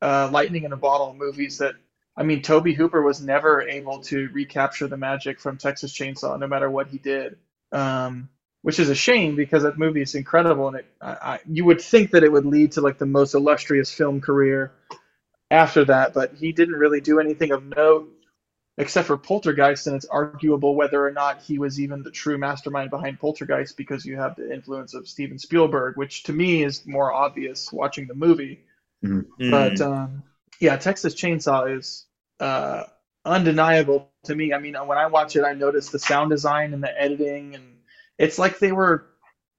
uh, lightning in a bottle movies that. I mean, Tobe Hooper was never able to recapture the magic from Texas Chainsaw, no matter what he did. Um, which is a shame because that movie is incredible, and it, I, I, you would think that it would lead to like the most illustrious film career after that, but he didn't really do anything of note except for Poltergeist, and it's arguable whether or not he was even the true mastermind behind Poltergeist because you have the influence of Steven Spielberg, which to me is more obvious watching the movie. But Mm. um, yeah, Texas Chainsaw is uh, undeniable to me. I mean, when I watch it, I notice the sound design and the editing, and it's like they were,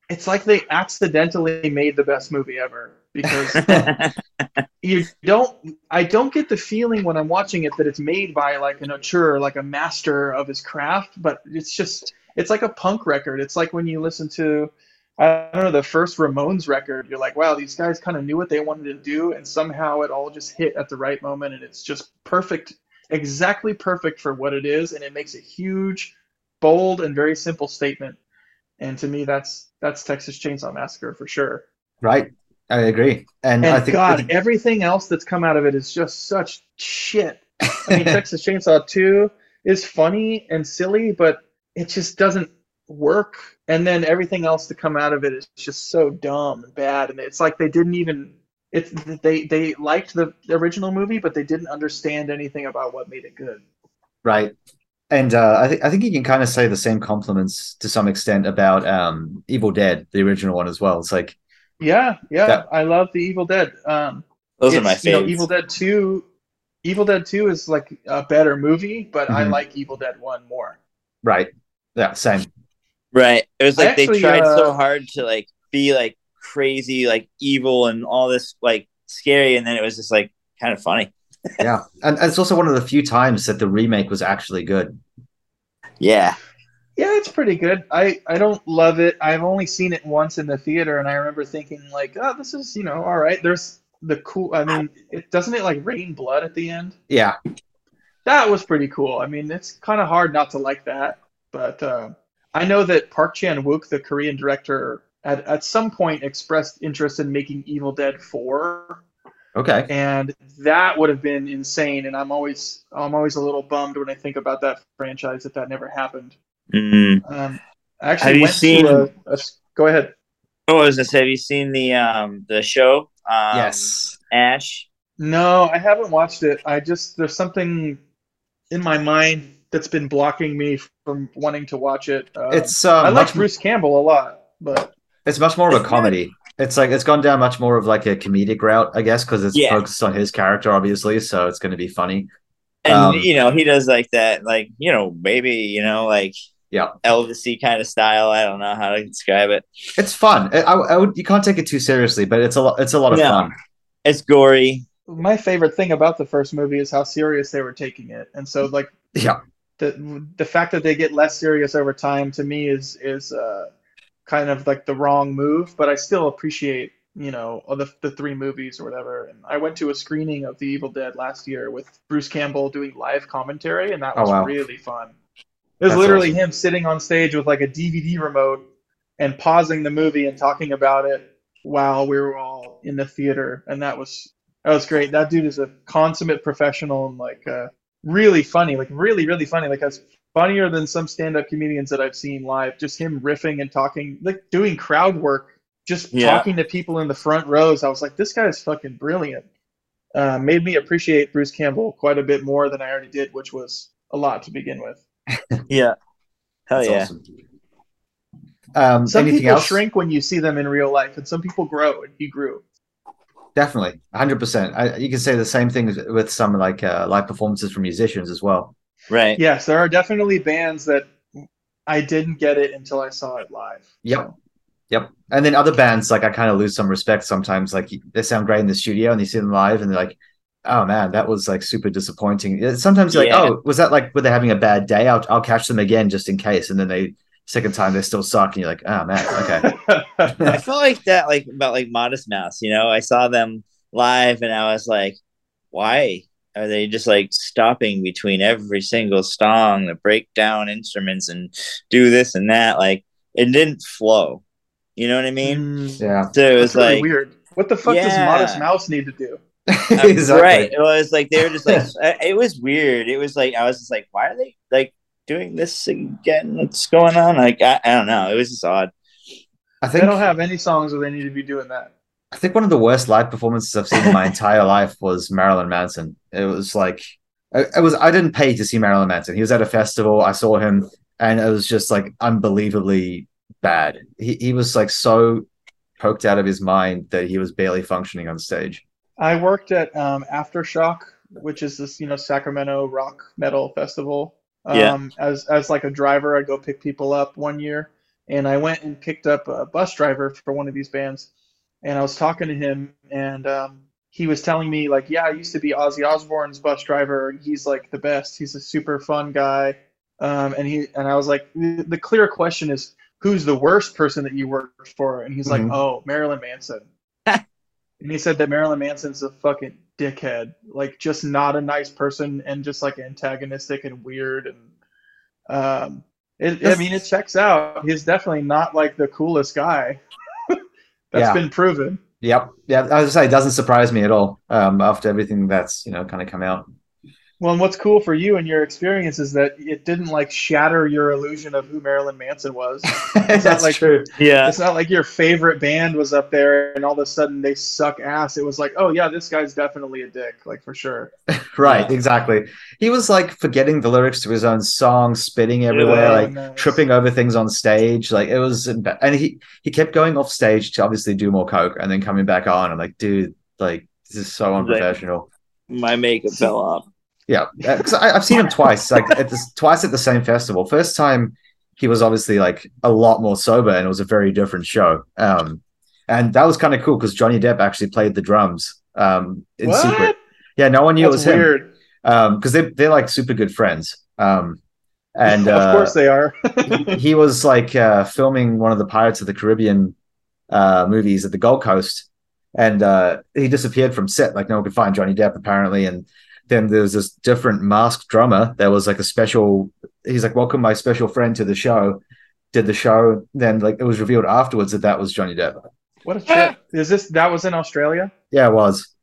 it's like they accidentally made the best movie ever because you don't. I don't get the feeling when I'm watching it that it's made by like an auteur, like a master of his craft, but it's just, it's like a punk record. It's like when you listen to. I don't know the first Ramones record. You're like, wow, these guys kind of knew what they wanted to do, and somehow it all just hit at the right moment, and it's just perfect, exactly perfect for what it is, and it makes a huge, bold, and very simple statement. And to me, that's that's Texas Chainsaw Massacre for sure. Right. I agree. And, And I think God, everything else that's come out of it is just such shit. I mean, Texas Chainsaw 2 is funny and silly, but it just doesn't work. And then everything else to come out of it is just so dumb and bad. And it's like they didn't even. It's they they liked the original movie, but they didn't understand anything about what made it good. Right. And uh, I think I think you can kind of say the same compliments to some extent about um, Evil Dead, the original one as well. It's like Yeah, yeah, That- I love the Evil Dead. Um, Those are it's, my you know. Evil Dead Two. Evil Dead Two is like a better movie, but I Mhm. like Evil Dead One more. right. Yeah, same. Right. It was I like they actually, tried so uh, hard to like be like crazy, like evil and all this like scary, and then it was just like kind of funny. Yeah. And, and it's also one of the few times that the remake was actually good. Yeah. Yeah, it's pretty good. I I don't love it. I've only seen it once in the theater, and I remember thinking like, oh, this is you know all right. There's the cool. I mean, it doesn't it like rain blood at the end. Yeah. That was pretty cool. I mean, it's kind of hard not to like that, but uh, I know that Park Chan Wook, the Korean director, at at some point expressed interest in making Evil Dead Four. Okay. and that would have been insane. And I'm always I'm always a little bummed when I think about that franchise that that never happened. Mm. Um, I actually Have you seen- a, a- Go ahead. Oh, I was gonna say, have you seen the um the show? Um, yes. Ash. No, I haven't watched it. I just there's something in my mind that's been blocking me from wanting to watch it. Um, It's uh, I like much, Bruce Campbell a lot, but it's much more of a comedy. It's like it's gone down much more of like a comedic route, I guess, because it's Yeah. focused on his character, obviously. So it's going to be funny. And Um, you know, he does like that, like, you know, maybe, you know, like Yeah. Elvisy kind of style. I don't know how to describe it. It's fun. I, I would you can't take it too seriously, but it's a lot. It's a lot of No. fun. It's gory. my favorite thing about the first movie is how serious they were taking it, and so like Yeah. The the fact that they get less serious over time to me is is uh, kind of like the wrong move, but I still appreciate you know the the three movies or whatever. And I went to a screening of The Evil Dead last year with Bruce Campbell doing live commentary, and that Oh, was wow. really fun. It was That's literally awesome. him sitting on stage with like a DVD remote and pausing the movie and talking about it while we were all in the theater, and that was that was great. That dude is a consummate professional and like uh, really funny, like really really funny, like that's funnier than some stand-up comedians that I've seen live. Just him riffing and talking, like doing crowd work, just Yeah. talking to people in the front rows. I was like, this guy is fucking brilliant. Uh, made me appreciate Bruce Campbell quite a bit more than I already did, which was a lot to begin with. Yeah. Hell That's yeah. awesome. Um, Some anything people else? shrink when you see them in real life, and some people grow, and he grew. Definitely, hundred percent. You can say the same thing with some like uh, live performances from musicians as well. Right. Yes, there are definitely bands that I didn't get it until I saw it live. Yep. Yep. And then other bands, like I kind of lose some respect sometimes. Like they sound great in the studio and you see them live and they're like, oh man, that was like super disappointing. Yeah, Sometimes you're Yeah. like, oh, was that like, were they having a bad day? I'll, I'll catch them again just in case. And then they, second time, they still suck. And you're like, oh man, okay. I felt like that, like about like Modest Mouse. You know, I saw them live, and I was like, why are they just like stopping between every single song to break down instruments and do this and that? Like it didn't flow. You know what I mean? Mm, yeah. So it was really like weird. What the fuck does Modest Mouse need to do? Exactly. Right. It was like they were just like uh, it was weird. It was like I was just like, why are they like doing this again? What's going on? Like I, I don't know. It was just odd. I think They think, don't have any songs where they need to be doing that. I think one of the worst live performances I've seen in my entire life was Marilyn Manson. It was like, it it was, I didn't pay to see Marilyn Manson. He was at a festival. I saw him and it was just like unbelievably bad. He, he was like so poked out of his mind that he was barely functioning on stage. I worked at um, Aftershock, which is this you know Sacramento rock metal festival. Um, Yeah. As as like a driver, I'd go pick people up one year, and I went and picked up a bus driver for one of these bands, and I was talking to him, and um, he was telling me like, yeah, I used to be Ozzy Osbourne's bus driver, he's like the best. He's a super fun guy, um, and he and I was like, the, clear question is, who's the worst person that you worked for? And he's Mhm. like, oh, Marilyn Manson. And he said that Marilyn Manson's a fucking dickhead, like just not a nice person and just like antagonistic and weird. And um, it, I mean, it checks out. He's definitely not like the coolest guy. That's Yeah. been proven. Yep. Yeah. I was say it doesn't surprise me at all. Um, after everything that's, you know, kind of come out. Well, and what's cool for you and your experience is that it didn't like shatter your illusion of who Marilyn Manson was. that's like- true. Yeah. It's not like your favorite band was up there and all of a sudden they suck ass. It was like, oh yeah, this guy's definitely a dick, like for sure. Right. Yeah. Exactly. He was like forgetting the lyrics to his own song, spitting everywhere, Oh, like nice. tripping over things on stage. Like it was, and he he kept going off stage to obviously do more coke, and then coming back on. I'm like, dude, like this is so Like- unprofessional. My makeup fell off. Yeah, because I've seen him twice, like at this twice at the same festival. First time he was obviously like a lot more sober, and it was a very different show. Um, and that was kind of cool because Johnny Depp actually played the drums um in What? secret. Yeah, no one knew it was That's him. weird. um because they they're like super good friends um and uh, of course they are. he was like uh filming one of the pirates of the caribbean uh movies at the gold coast and uh he disappeared from set like no one could find johnny depp apparently and then there was this different masked drummer that was like a special he's like welcome my special friend to the show did the show then like it was revealed afterwards that that was johnny depp what a trip! Is this that was in Australia? yeah it was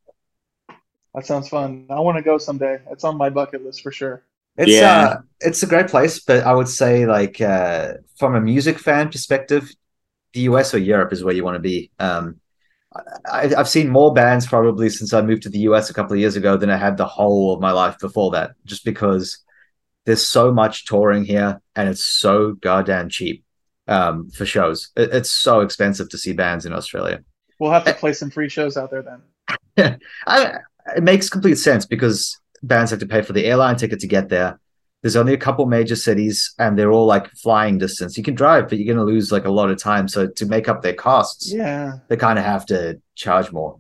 That sounds fun. I want to go someday. It's on my bucket list for sure. It's Yeah. uh it's a great place, but I would say like uh from a music fan perspective, the US or Europe is where you want to be. Um I, I've seen more bands probably since I moved to the US a couple of years ago than I had the whole of my life before that, just because there's so much touring here and it's so goddamn cheap um for shows. It, it's so expensive to see bands in Australia. We'll have to play some free shows out there then. I, it makes complete sense because bands have to pay for the airline ticket to get there. There's only a couple major cities, and they're all like flying distance. You can drive, but you're going to lose like a lot of time. So to make up their costs, Yeah. they kind of have to charge more.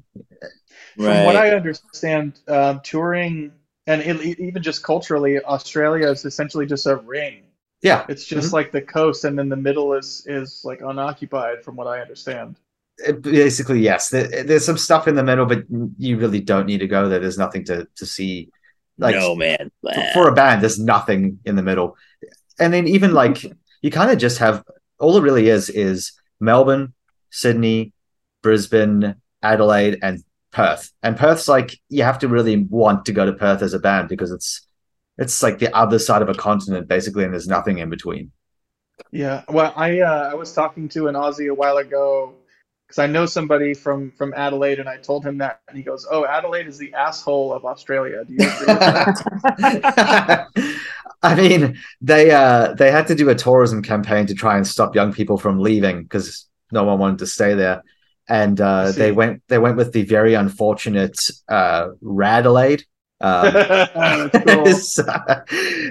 From what I understand, um, touring and it, even just culturally, Australia is essentially just a ring. Yeah, It's just Mhm. like the coast, and then the middle is is like unoccupied, from what I understand. it- basically yes. There, there's some stuff in the middle, but you really don't need to go there. There's nothing to to see. Like no man. for, for a band, there's nothing in the middle. And then even like you kind of just have all it really is is Melbourne, Sydney, Brisbane, Adelaide, and Perth. And Perth's like you have to really want to go to Perth as a band because it's it's like the other side of a continent basically, and there's nothing in between. Yeah, well, I uh, I was talking to an Aussie a while ago because I know somebody from from Adelaide, and I told him that, and he goes, "Oh, Adelaide is the asshole of Australia." Do you agree with that? I mean, they uh they had to do a tourism campaign to try and stop young people from leaving because no one wanted to stay there. And uh, they went they went with the very unfortunate uh Radelaide. Um, cool. so,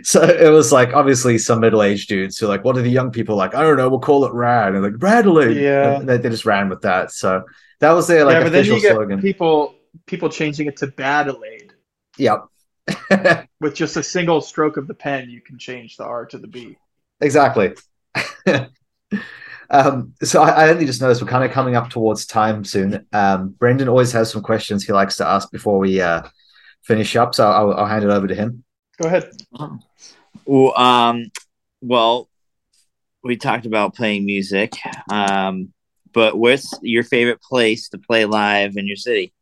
so it was like obviously some middle-aged dudes who are like, what are the young people like? I don't know, we'll call it Rad. And like Radelaide. Yeah. And they, they just ran with that. So that was their like yeah, official slogan. people people changing it to Badelaide Yep. with just a single stroke of the pen. You can change the R to the B. Exactly. um, so I, I only just noticed we're kind of coming up towards time soon. Um, Brendan always has some questions he likes to ask before we uh, finish up, so I'll, I'll hand it over to him. Go ahead. Well, um, well, we talked about playing music, um, but what's your favorite place to play live in your city?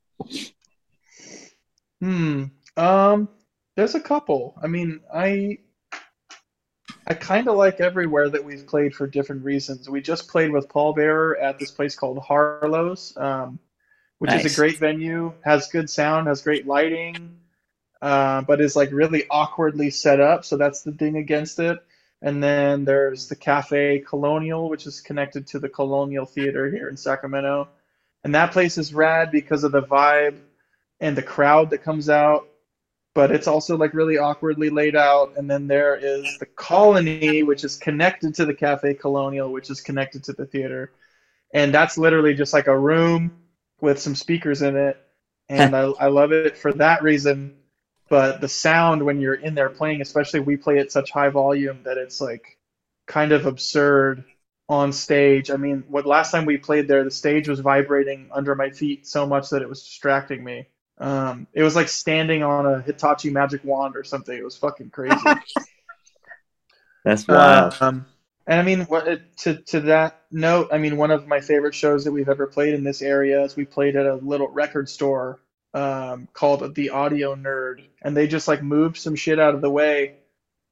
Hmm. Um. There's a couple. I mean, I I kind of like everywhere that we've played for different reasons. We just played with Pallbearer at this place called Harlow's, um, which is a great venue. Has good sound, has great lighting, uh, but is like really awkwardly set up. So that's the thing against it. And then there's the Cafe Colonial, which is connected to the Colonial Theater here in Sacramento. And that place is rad because of the vibe and the crowd that comes out. But it's also like really awkwardly laid out. And then there is the Colony, which is connected to the Cafe Colonial, which is connected to the theater. And that's literally just like a room with some speakers in it. And I, I love it for that reason. But the sound when you're in there playing, especially we play at such high volume that it's like kind of absurd on stage. I mean, what last time we played there, the stage was vibrating under my feet so much that it was distracting me. Um, it was like standing on a Hitachi magic wand or something. It was fucking crazy. That's wild. Um, and I mean, what, to to that note, I mean, one of my favorite shows that we've ever played in this area is we played at a little record store um, called the Audio Nerd, and they just like moved some shit out of the way,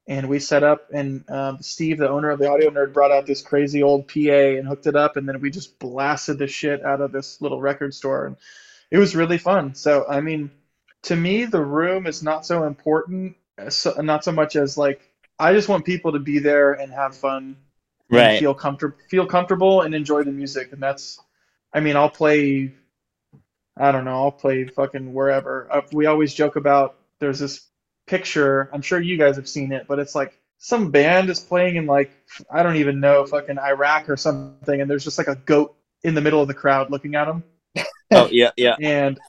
and we set up, and um, Steve, the owner of the Audio Nerd, brought out this crazy old PA and hooked it up, and then we just blasted the shit out of this little record store, and it was really fun. So I mean, to me, the room is not so important, so, not so much as like I just want people to be there and have fun, right. feel comfortable, feel comfortable, and enjoy the music. And that's, I mean, I'll play. I don't know. I'll play fucking wherever. Uh, we always joke about. There's this picture. I'm sure you guys have seen it, but it's like some band is playing in like I don't even know fucking Iraq or something, and there's just like a goat in the middle of the crowd looking at them. Oh yeah, yeah. And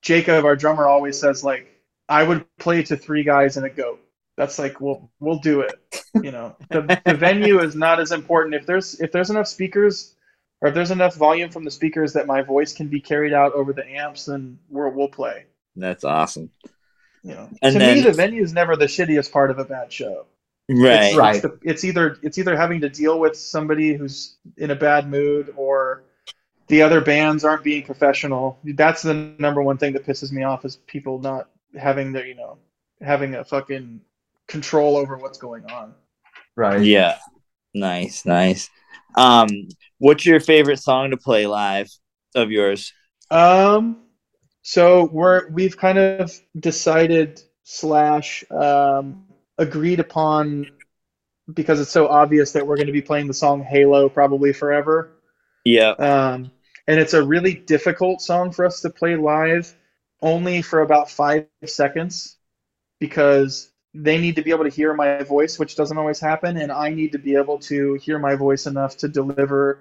Jacob, our drummer, always says like, "I would play to three guys and a goat." That's like, we'll we'll do it. You know, the the venue is not as important. If there's if there's enough speakers, or if there's enough volume from the speakers that my voice can be carried out over the amps, then we're, we'll play. That's awesome. You know, And to then- me, the venue is never the shittiest part of a bad show. Right. It's, Right. It's, the, it's either it's either having to deal with somebody who's in a bad mood or the other bands aren't being professional. That's the number one thing that pisses me off is people not having their you know having a fucking control over what's going on. Right. Yeah. Nice, nice. Um, what's your favorite song to play live of yours? Um, so we're we've kind of decided slash um, agreed upon because it's so obvious that we're going to be playing the song Halo probably forever. Yeah. Um, and it's a really difficult song for us to play live, only for about five seconds, because they need to be able to hear my voice, which doesn't always happen, and I need to be able to hear my voice enough to deliver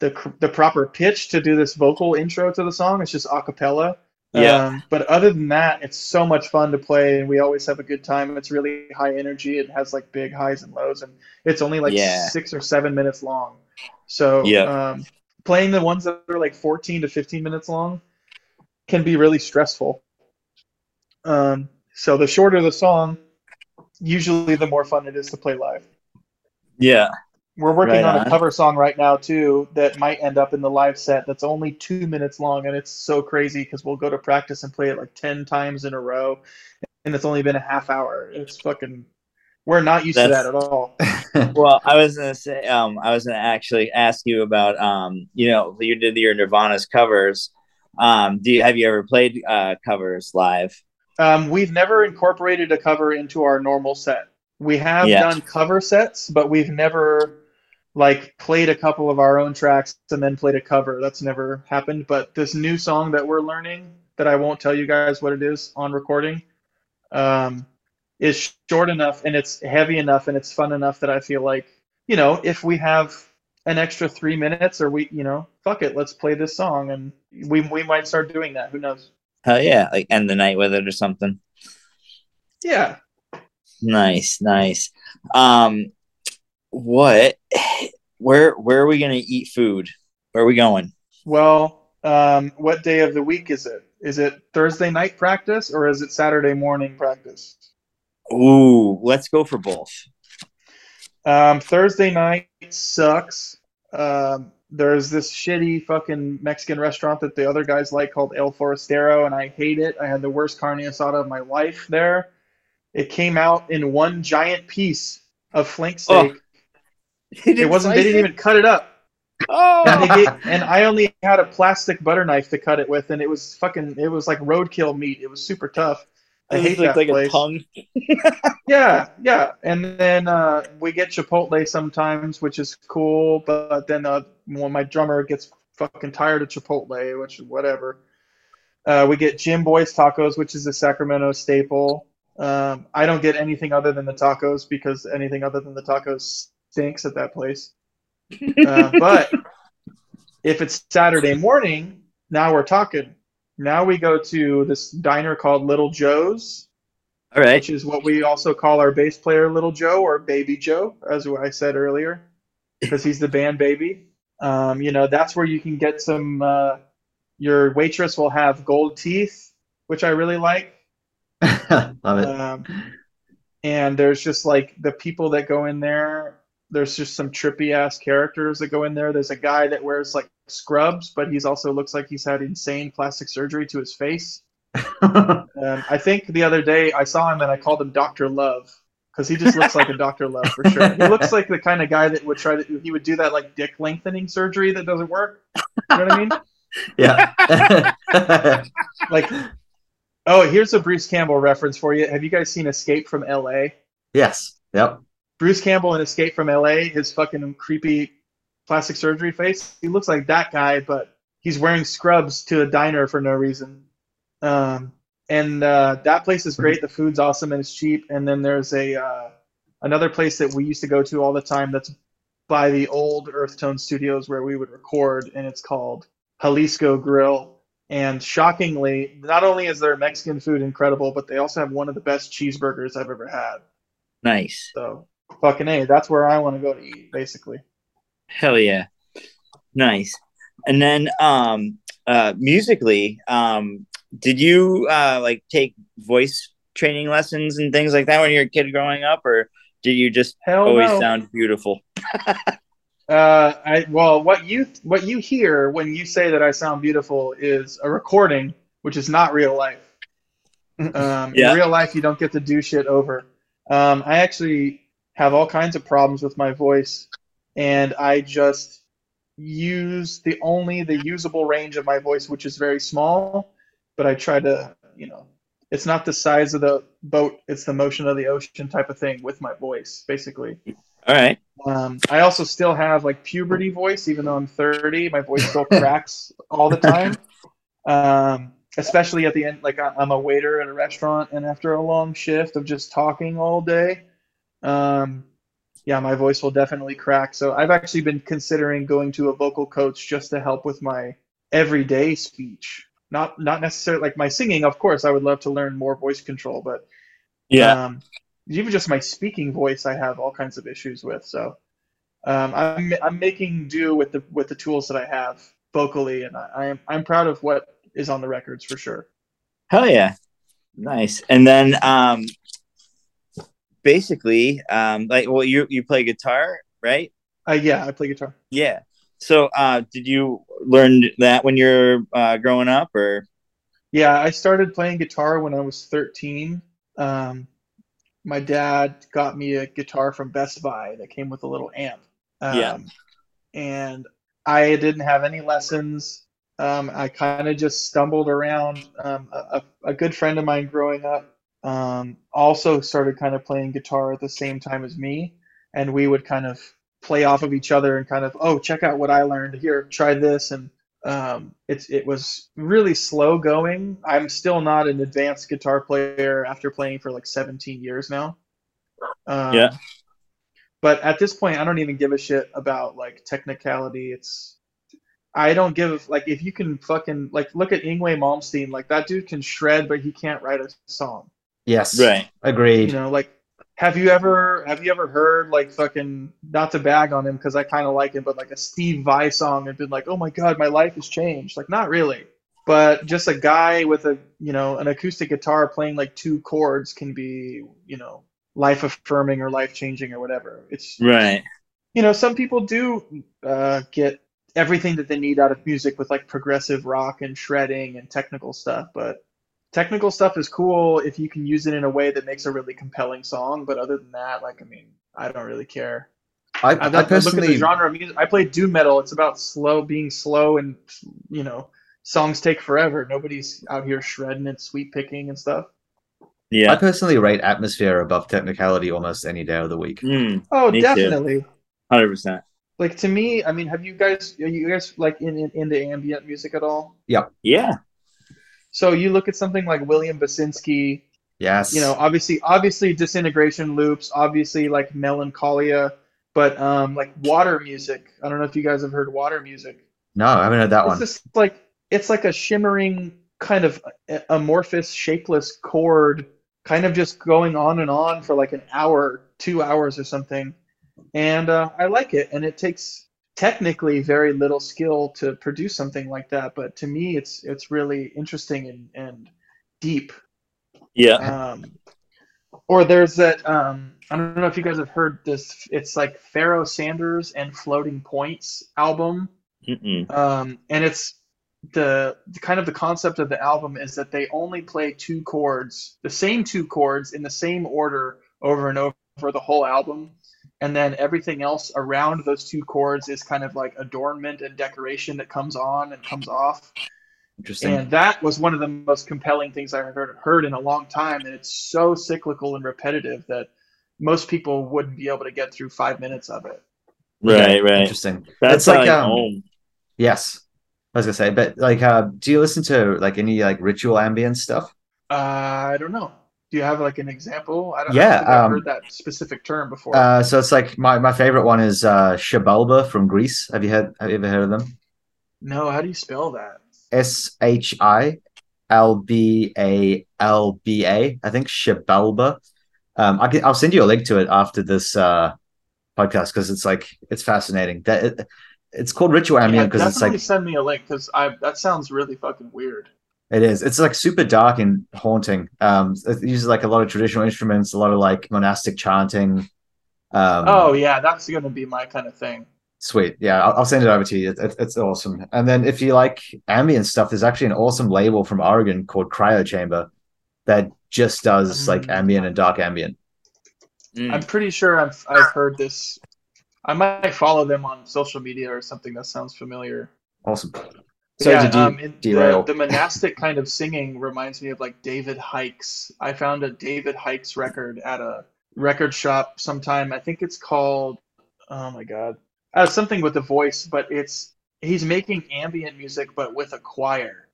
the the proper pitch to do this vocal intro to the song. It's just a cappella, Yeah. Um, but other than that, it's so much fun to play, and we always have a good time. It's really high energy. It has like big highs and lows, and it's only like Yeah. six or seven minutes long. So Yeah. um, playing the ones that are like 14 to 15 minutes long can be really stressful. Um, so the shorter the song, usually the more fun it is to play live. Yeah. We're working Right on on. a cover song right now too that might end up in the live set. That's only two minutes long, and it's so crazy because we'll go to practice and play it like ten times in a row, and it's only been a half hour. It's fucking. We're not used to that at all. Well, I was gonna say, um, I was gonna actually ask you about, um, you know, you did your Nirvana's covers. Um, do you have you ever played uh covers live? Um, we've never incorporated a cover into our normal set. We have Yeah. done cover sets, but we've never like played a couple of our own tracks and then played a cover. That's never happened. But this new song that we're learning, that I won't tell you guys what it is on recording, um, is short enough and it's heavy enough and it's fun enough that I feel like you know if we have an extra three minutes or we you know fuck it let's play this song and we we might start doing that. Who knows? Hell yeah, like end the night with it or something. Yeah. Nice, nice. Um, what? Where where are we gonna eat food? Where are we going? Well, um, what day of the week is it? Is it Thursday night practice or is it Saturday morning practice? Ooh, let's go for both. Um, Thursday night sucks. Um, there's this shitty fucking Mexican restaurant that the other guys like called El Forastero, and I hate it. I had the worst carne asada of my life there. It came out in one giant piece of flank steak. it wasn't. They didn't even cut it up. Oh, and, gave, and I only had a plastic butter knife to cut it with, and it was fucking. It was like roadkill meat. It was super tough. I hate that like place. a tongue. Yeah, yeah. And then uh, we get Chipotle sometimes, which is cool. But then uh, when my drummer gets fucking tired of Chipotle, which whatever. Uh, we get Jimboy's tacos, which is a Sacramento staple. Um, I don't get anything other than the tacos because anything other than the tacos stinks at that place. Uh, but if it's Saturday morning, now we're talking. Now we go to this diner called Little Joe's, All right. which is what we also call our bass player Little Joe or Baby Joe, as I said earlier, because he's the band baby. Um, you know, that's where you can get some. Uh, your waitress will have gold teeth, which I really like. Love it. Um, and there's just like the people that go in there. There's just some trippy ass characters that go in there. There's a guy that wears like scrubs, but he's also looks like he's had insane plastic surgery to his face. Um, I think the other day I saw him and I called him Doctor Love because he just looks like a Doctor Love for sure. He looks like the kind of guy that would try to he would do that like dick lengthening surgery that doesn't work. You know what I mean? yeah. Like, oh, here's a Bruce Campbell reference for you. Have you guys seen Escape from L.A.? yes. Yep. Bruce Campbell in Escape from LA, his fucking creepy plastic surgery face. He looks like that guy, but he's wearing scrubs to a diner for no reason. Um, and uh, that place is great. The food's awesome and it's cheap. And then there's a uh, another place that we used to go to all the time that's by the old Earth Tone Studios where we would record, and it's called Jalisco Grill. And shockingly, not only is their Mexican food incredible, but they also have one of the best cheeseburgers I've ever had. Nice. So fucking a, that's where I want to go to eat, basically. Hell yeah. Nice. And then um uh musically, um did you uh like take voice training lessons and things like that when you were a kid growing up or did you just Hell always no. sound beautiful? Uh, I well, what you what you hear when you say that I sound beautiful is a recording, which is not real life. Um, Yeah. In real life, you don't get to do shit over. Um, I actually have all kinds of problems with my voice, and I just use the only the usable range of my voice, which is very small. But I try to, you know, it's not the size of the boat; it's the motion of the ocean type of thing with my voice, basically. All right. Um, I also still have like puberty voice, even though I'm 30. My voice still cracks all the time. Um, especially at the end, like I'm a waiter at a restaurant, and after a long shift of just talking all day, um, yeah, my voice will definitely crack. So I've actually been considering going to a vocal coach just to help with my everyday speech, not not necessarily like my singing. Of course, I would love to learn more voice control, but Yeah. um, even just my speaking voice, I have all kinds of issues with. So um, I'm I'm making do with the with the tools that I have vocally, and I, am I'm proud of what is on the records for sure. Hell yeah. Nice. And then um basically, um like well you you play guitar, right? Uh, yeah, I play guitar. Yeah. So uh did you learn that when you're uh growing up or Yeah, I started playing guitar when I was 13. Um, my dad got me a guitar from Best Buy that came with a little amp. Um, Yeah. And I didn't have any lessons. Um, I kind of just stumbled around. Um, a, a a good friend of mine growing up um, also started kind of playing guitar at the same time as me, and we would kind of play off of each other and kind of, oh, check out what I learned here, try this, and um, it's it was really slow going. I'm still not an advanced guitar player after playing for like 17 years now. Um, Yeah. But at this point, I don't even give a shit about like technicality. It's I don't give like if you can fucking like look at Yngwie Malmsteen, like that dude can shred, but he can't write a song. Yes. right? Agreed. You know, like have you ever have you ever heard like fucking not to bag on him because I kind of like him, but like a Steve Vai song and been like, oh my god, my life has changed. Like not really, but just a guy with a you know an acoustic guitar playing like two chords can be you know life affirming or life changing or whatever. It's Right. you know some people do uh, get everything that they need out of music with like progressive rock and shredding and technical stuff, but technical stuff is cool if you can use it in a way that makes a really compelling song. But other than that, like I mean, I don't really care. I, I, I I look at the personally, genre of music. I play doom metal. It's about slow, being slow, and you know, songs take forever. Nobody's out here shredding and sweep picking and stuff. Yeah, I personally rate atmosphere above technicality almost any day of the week. Mm, Oh, definitely. 100%. Like to me, I mean, have you guys, are you guys like in, in into ambient music at all? Yeah. Yeah. So you look at something like William Basinski, Yes. you know, obviously, obviously disintegration loops, obviously like melancholia, but um, like water music. I don't know if you guys have heard water music. No, I haven't heard that It's one. It's just like it's like a shimmering kind of amorphous, shapeless chord, kind of just going on and on for like an hour, two hours or something. And uh, I like it, and it takes technically very little skill to produce something like that. But to me, it's it's really interesting and, and deep. Yeah. Um, or there's that um, I don't know if you guys have heard this. It's like Pharoah Sanders and Floating Points album um, and it's the, the kind of the concept of the album is that they only play two chords, the same two chords in the same order over and over for the whole album, and then everything else around those two chords is kind of like adornment and decoration that comes on and comes off. Interesting. And that was one of the most compelling things I heard heard in a long time, and it's so cyclical and repetitive that most people wouldn't be able to get through five minutes of it. Right, right. Interesting. That's It's like, like, um, home. Yes. I was gonna say, but like, uh, do you listen to like any like ritual ambient stuff? Uh, I don't know. Do you have like an example? I don't, Yeah, think I've um, heard that specific term before. Uh, so it's like my, my favorite one is uh, Shibalba from Greece. Have you heard? Have you ever heard of them? no, how do you spell that? S H I L B A L B A. I think Shibalba. Um, I can, I'll send you a link to it after this uh podcast because it's like it's fascinating. That it, it's called ritual Yeah, ambient because it's definitely like send me a link because I that sounds really fucking weird. It is. It's like super dark and haunting. Um, it uses like a lot of traditional instruments, a lot of like monastic chanting. Um, oh yeah, that's gonna be my kind of thing. sweet. Yeah, I'll, I'll send it over to you. It, it- it's awesome. And then if you like ambient stuff, there's actually an awesome label from Oregon called Cryo Chamber that just does like Mm. ambient and dark ambient. Mm. I'm pretty sure I've I've heard this. I might follow them on social media or something that sounds familiar. Awesome. But So yeah, um, the, the monastic kind of singing reminds me of like David Hykes. I found a David Hykes record at a record shop sometime. I think it's called oh my god, uh, something with a voice, but it's he's making ambient music but with a choir.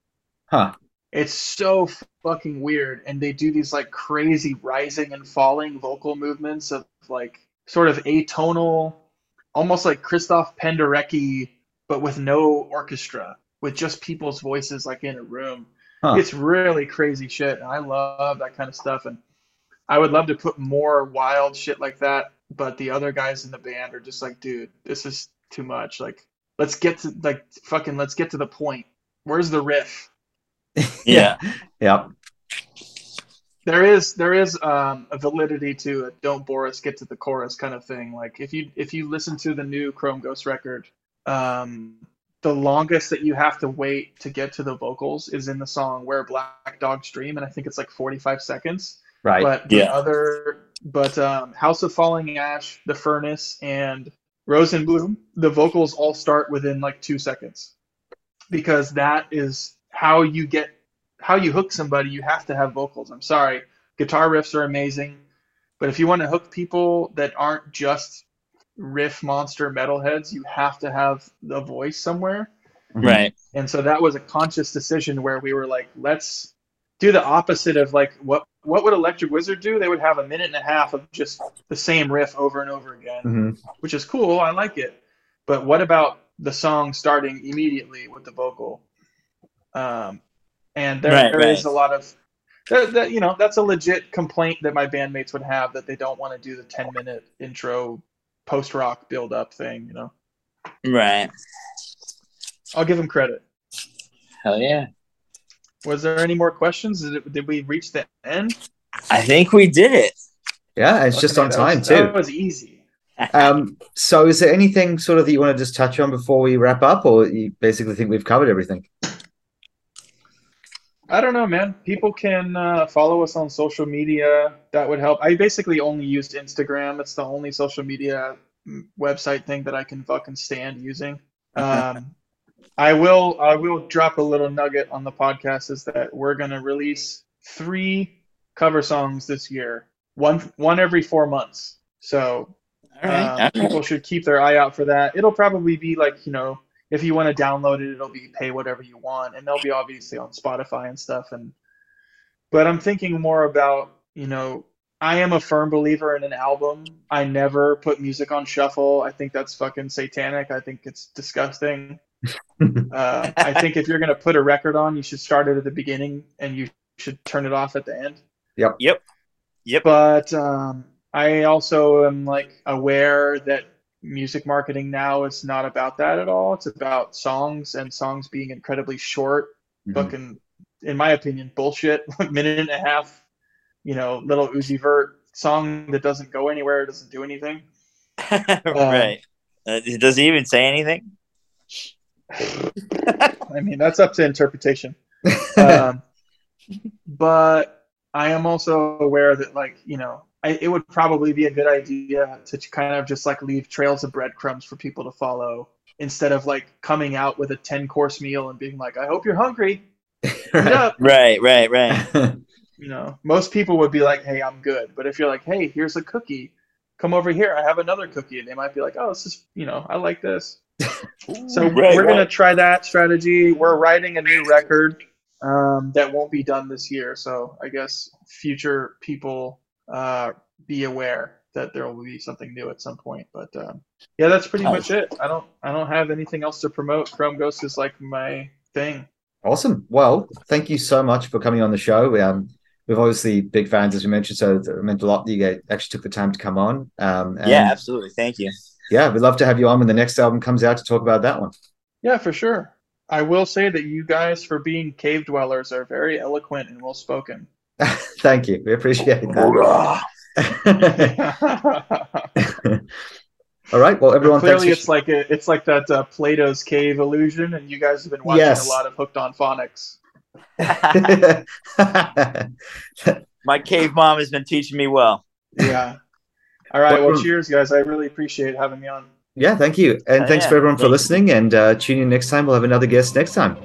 Huh. It's so fucking weird, and they do these like crazy rising and falling vocal movements of like sort of atonal, almost like Christoph Penderecki, but with no orchestra. With just people's voices like in a room. Huh. It's really crazy shit, and I love that kind of stuff. And I would love to put more wild shit like that, but the other guys in the band are just like, dude, this is too much. Like, let's get to like fucking let's get to the point. Where's the riff? Yeah. yeah. There is there is um, a validity to it. Don't bore us, get to the chorus kind of thing. Like if you if you listen to the new Chrome Ghost record, um, the longest that you have to wait to get to the vocals is in the song "Where Black Dogs Dream," and I think it's like forty five seconds. Right. But the Yeah. other, but um, House of Falling Ash, The Furnace, and Rose and Bloom, the vocals all start within like two seconds, because that is how you get how you hook somebody. You have to have vocals. I'm sorry, guitar riffs are amazing, but if you want to hook people that aren't just riff monster metalheads, you have to have the voice somewhere. Right. And so that was a conscious decision where we were like, let's do the opposite of like what what would Electric Wizard do? They would have a minute and a half of just the same riff over and over again, Mhm. which is cool. I like it. But what about the song starting immediately with the vocal? Um, and there, Right, there is right. a lot of that, that, you know that's a legit complaint that my bandmates would have that they don't want to do the 10 minute intro post rock build up thing you know Right. i'll give him credit Hell yeah. Was there any more questions? Did, it, did we reach the end? I think we did it. Yeah, it's just on time was- too. That was easy. Um, so is there anything sort of that you want to just touch on before we wrap up, or you basically think we've covered everything? I don't know, man. People can uh, follow us on social media. That would help. I basically only used Instagram. It's the only social media mm, website thing that I can fucking stand using. Um, I will. I will drop a little nugget on the podcast. Is that we're gonna release three cover songs this year. One one every four months. So right. Um, people should keep their eye out for that. It'll probably be like, you know, if you want to download it, it'll be pay whatever you want, and they'll be obviously on Spotify and stuff. And but I'm thinking more about, you know, I am a firm believer in an album. I never put music on shuffle. I think that's fucking satanic. I think it's disgusting. uh, I think if you're gonna put a record on, you should start it at the beginning and you should turn it off at the end. Yep. Yep. Yep. But um, I also am like aware that music marketing now is not about that at all. It's about songs and songs being incredibly short, Mhm. fucking, in my opinion, bullshit. minute and a half, you know, little Uzi Vert song that doesn't go anywhere, doesn't do anything. right. Uh, does he even say anything? I mean, that's up to interpretation. um, but I am also aware that, like, you know, I, it would probably be a good idea to kind of just like leave trails of breadcrumbs for people to follow instead of like coming out with a 10 course meal and being like, I hope you're hungry. Eat up. Right. Right. Right. You know, most people would be like, hey, I'm good. But if you're like, hey, here's a cookie, come over here. I have another cookie. And they might be like, oh, this is, you know, I like this. So Right, we're going to try that strategy. We're writing a new record um, that won't be done this year. So I guess future people uh, be aware that there will be something new at some point. But um, yeah, that's pretty Nice. much it. I don't I don't have anything else to promote. Chrome Ghost is like my thing. Awesome. Well, thank you so much for coming on the show. We, um, we've obviously big fans, as we mentioned, so it meant a lot that you guys actually took the time to come on. Um, and Yeah. Absolutely. Thank you. yeah, we'd love to have you on when the next album comes out to talk about that one. Yeah, for sure. I will say that you guys, for being cave dwellers, are very eloquent and well spoken. Thank you. We appreciate that. All right. Well, everyone, Clearly, thanks it's like a, it's like that uh, Plato's cave illusion, and you guys have been watching Yes. a lot of Hooked on Phonics. My cave mom has been teaching me well. Yeah. All right. Well, Well, cheers, guys. I really appreciate having me on. yeah, thank you. And Oh, thanks yeah. for everyone for Thank you. listening. And uh, tune in next time. We'll have another guest next time.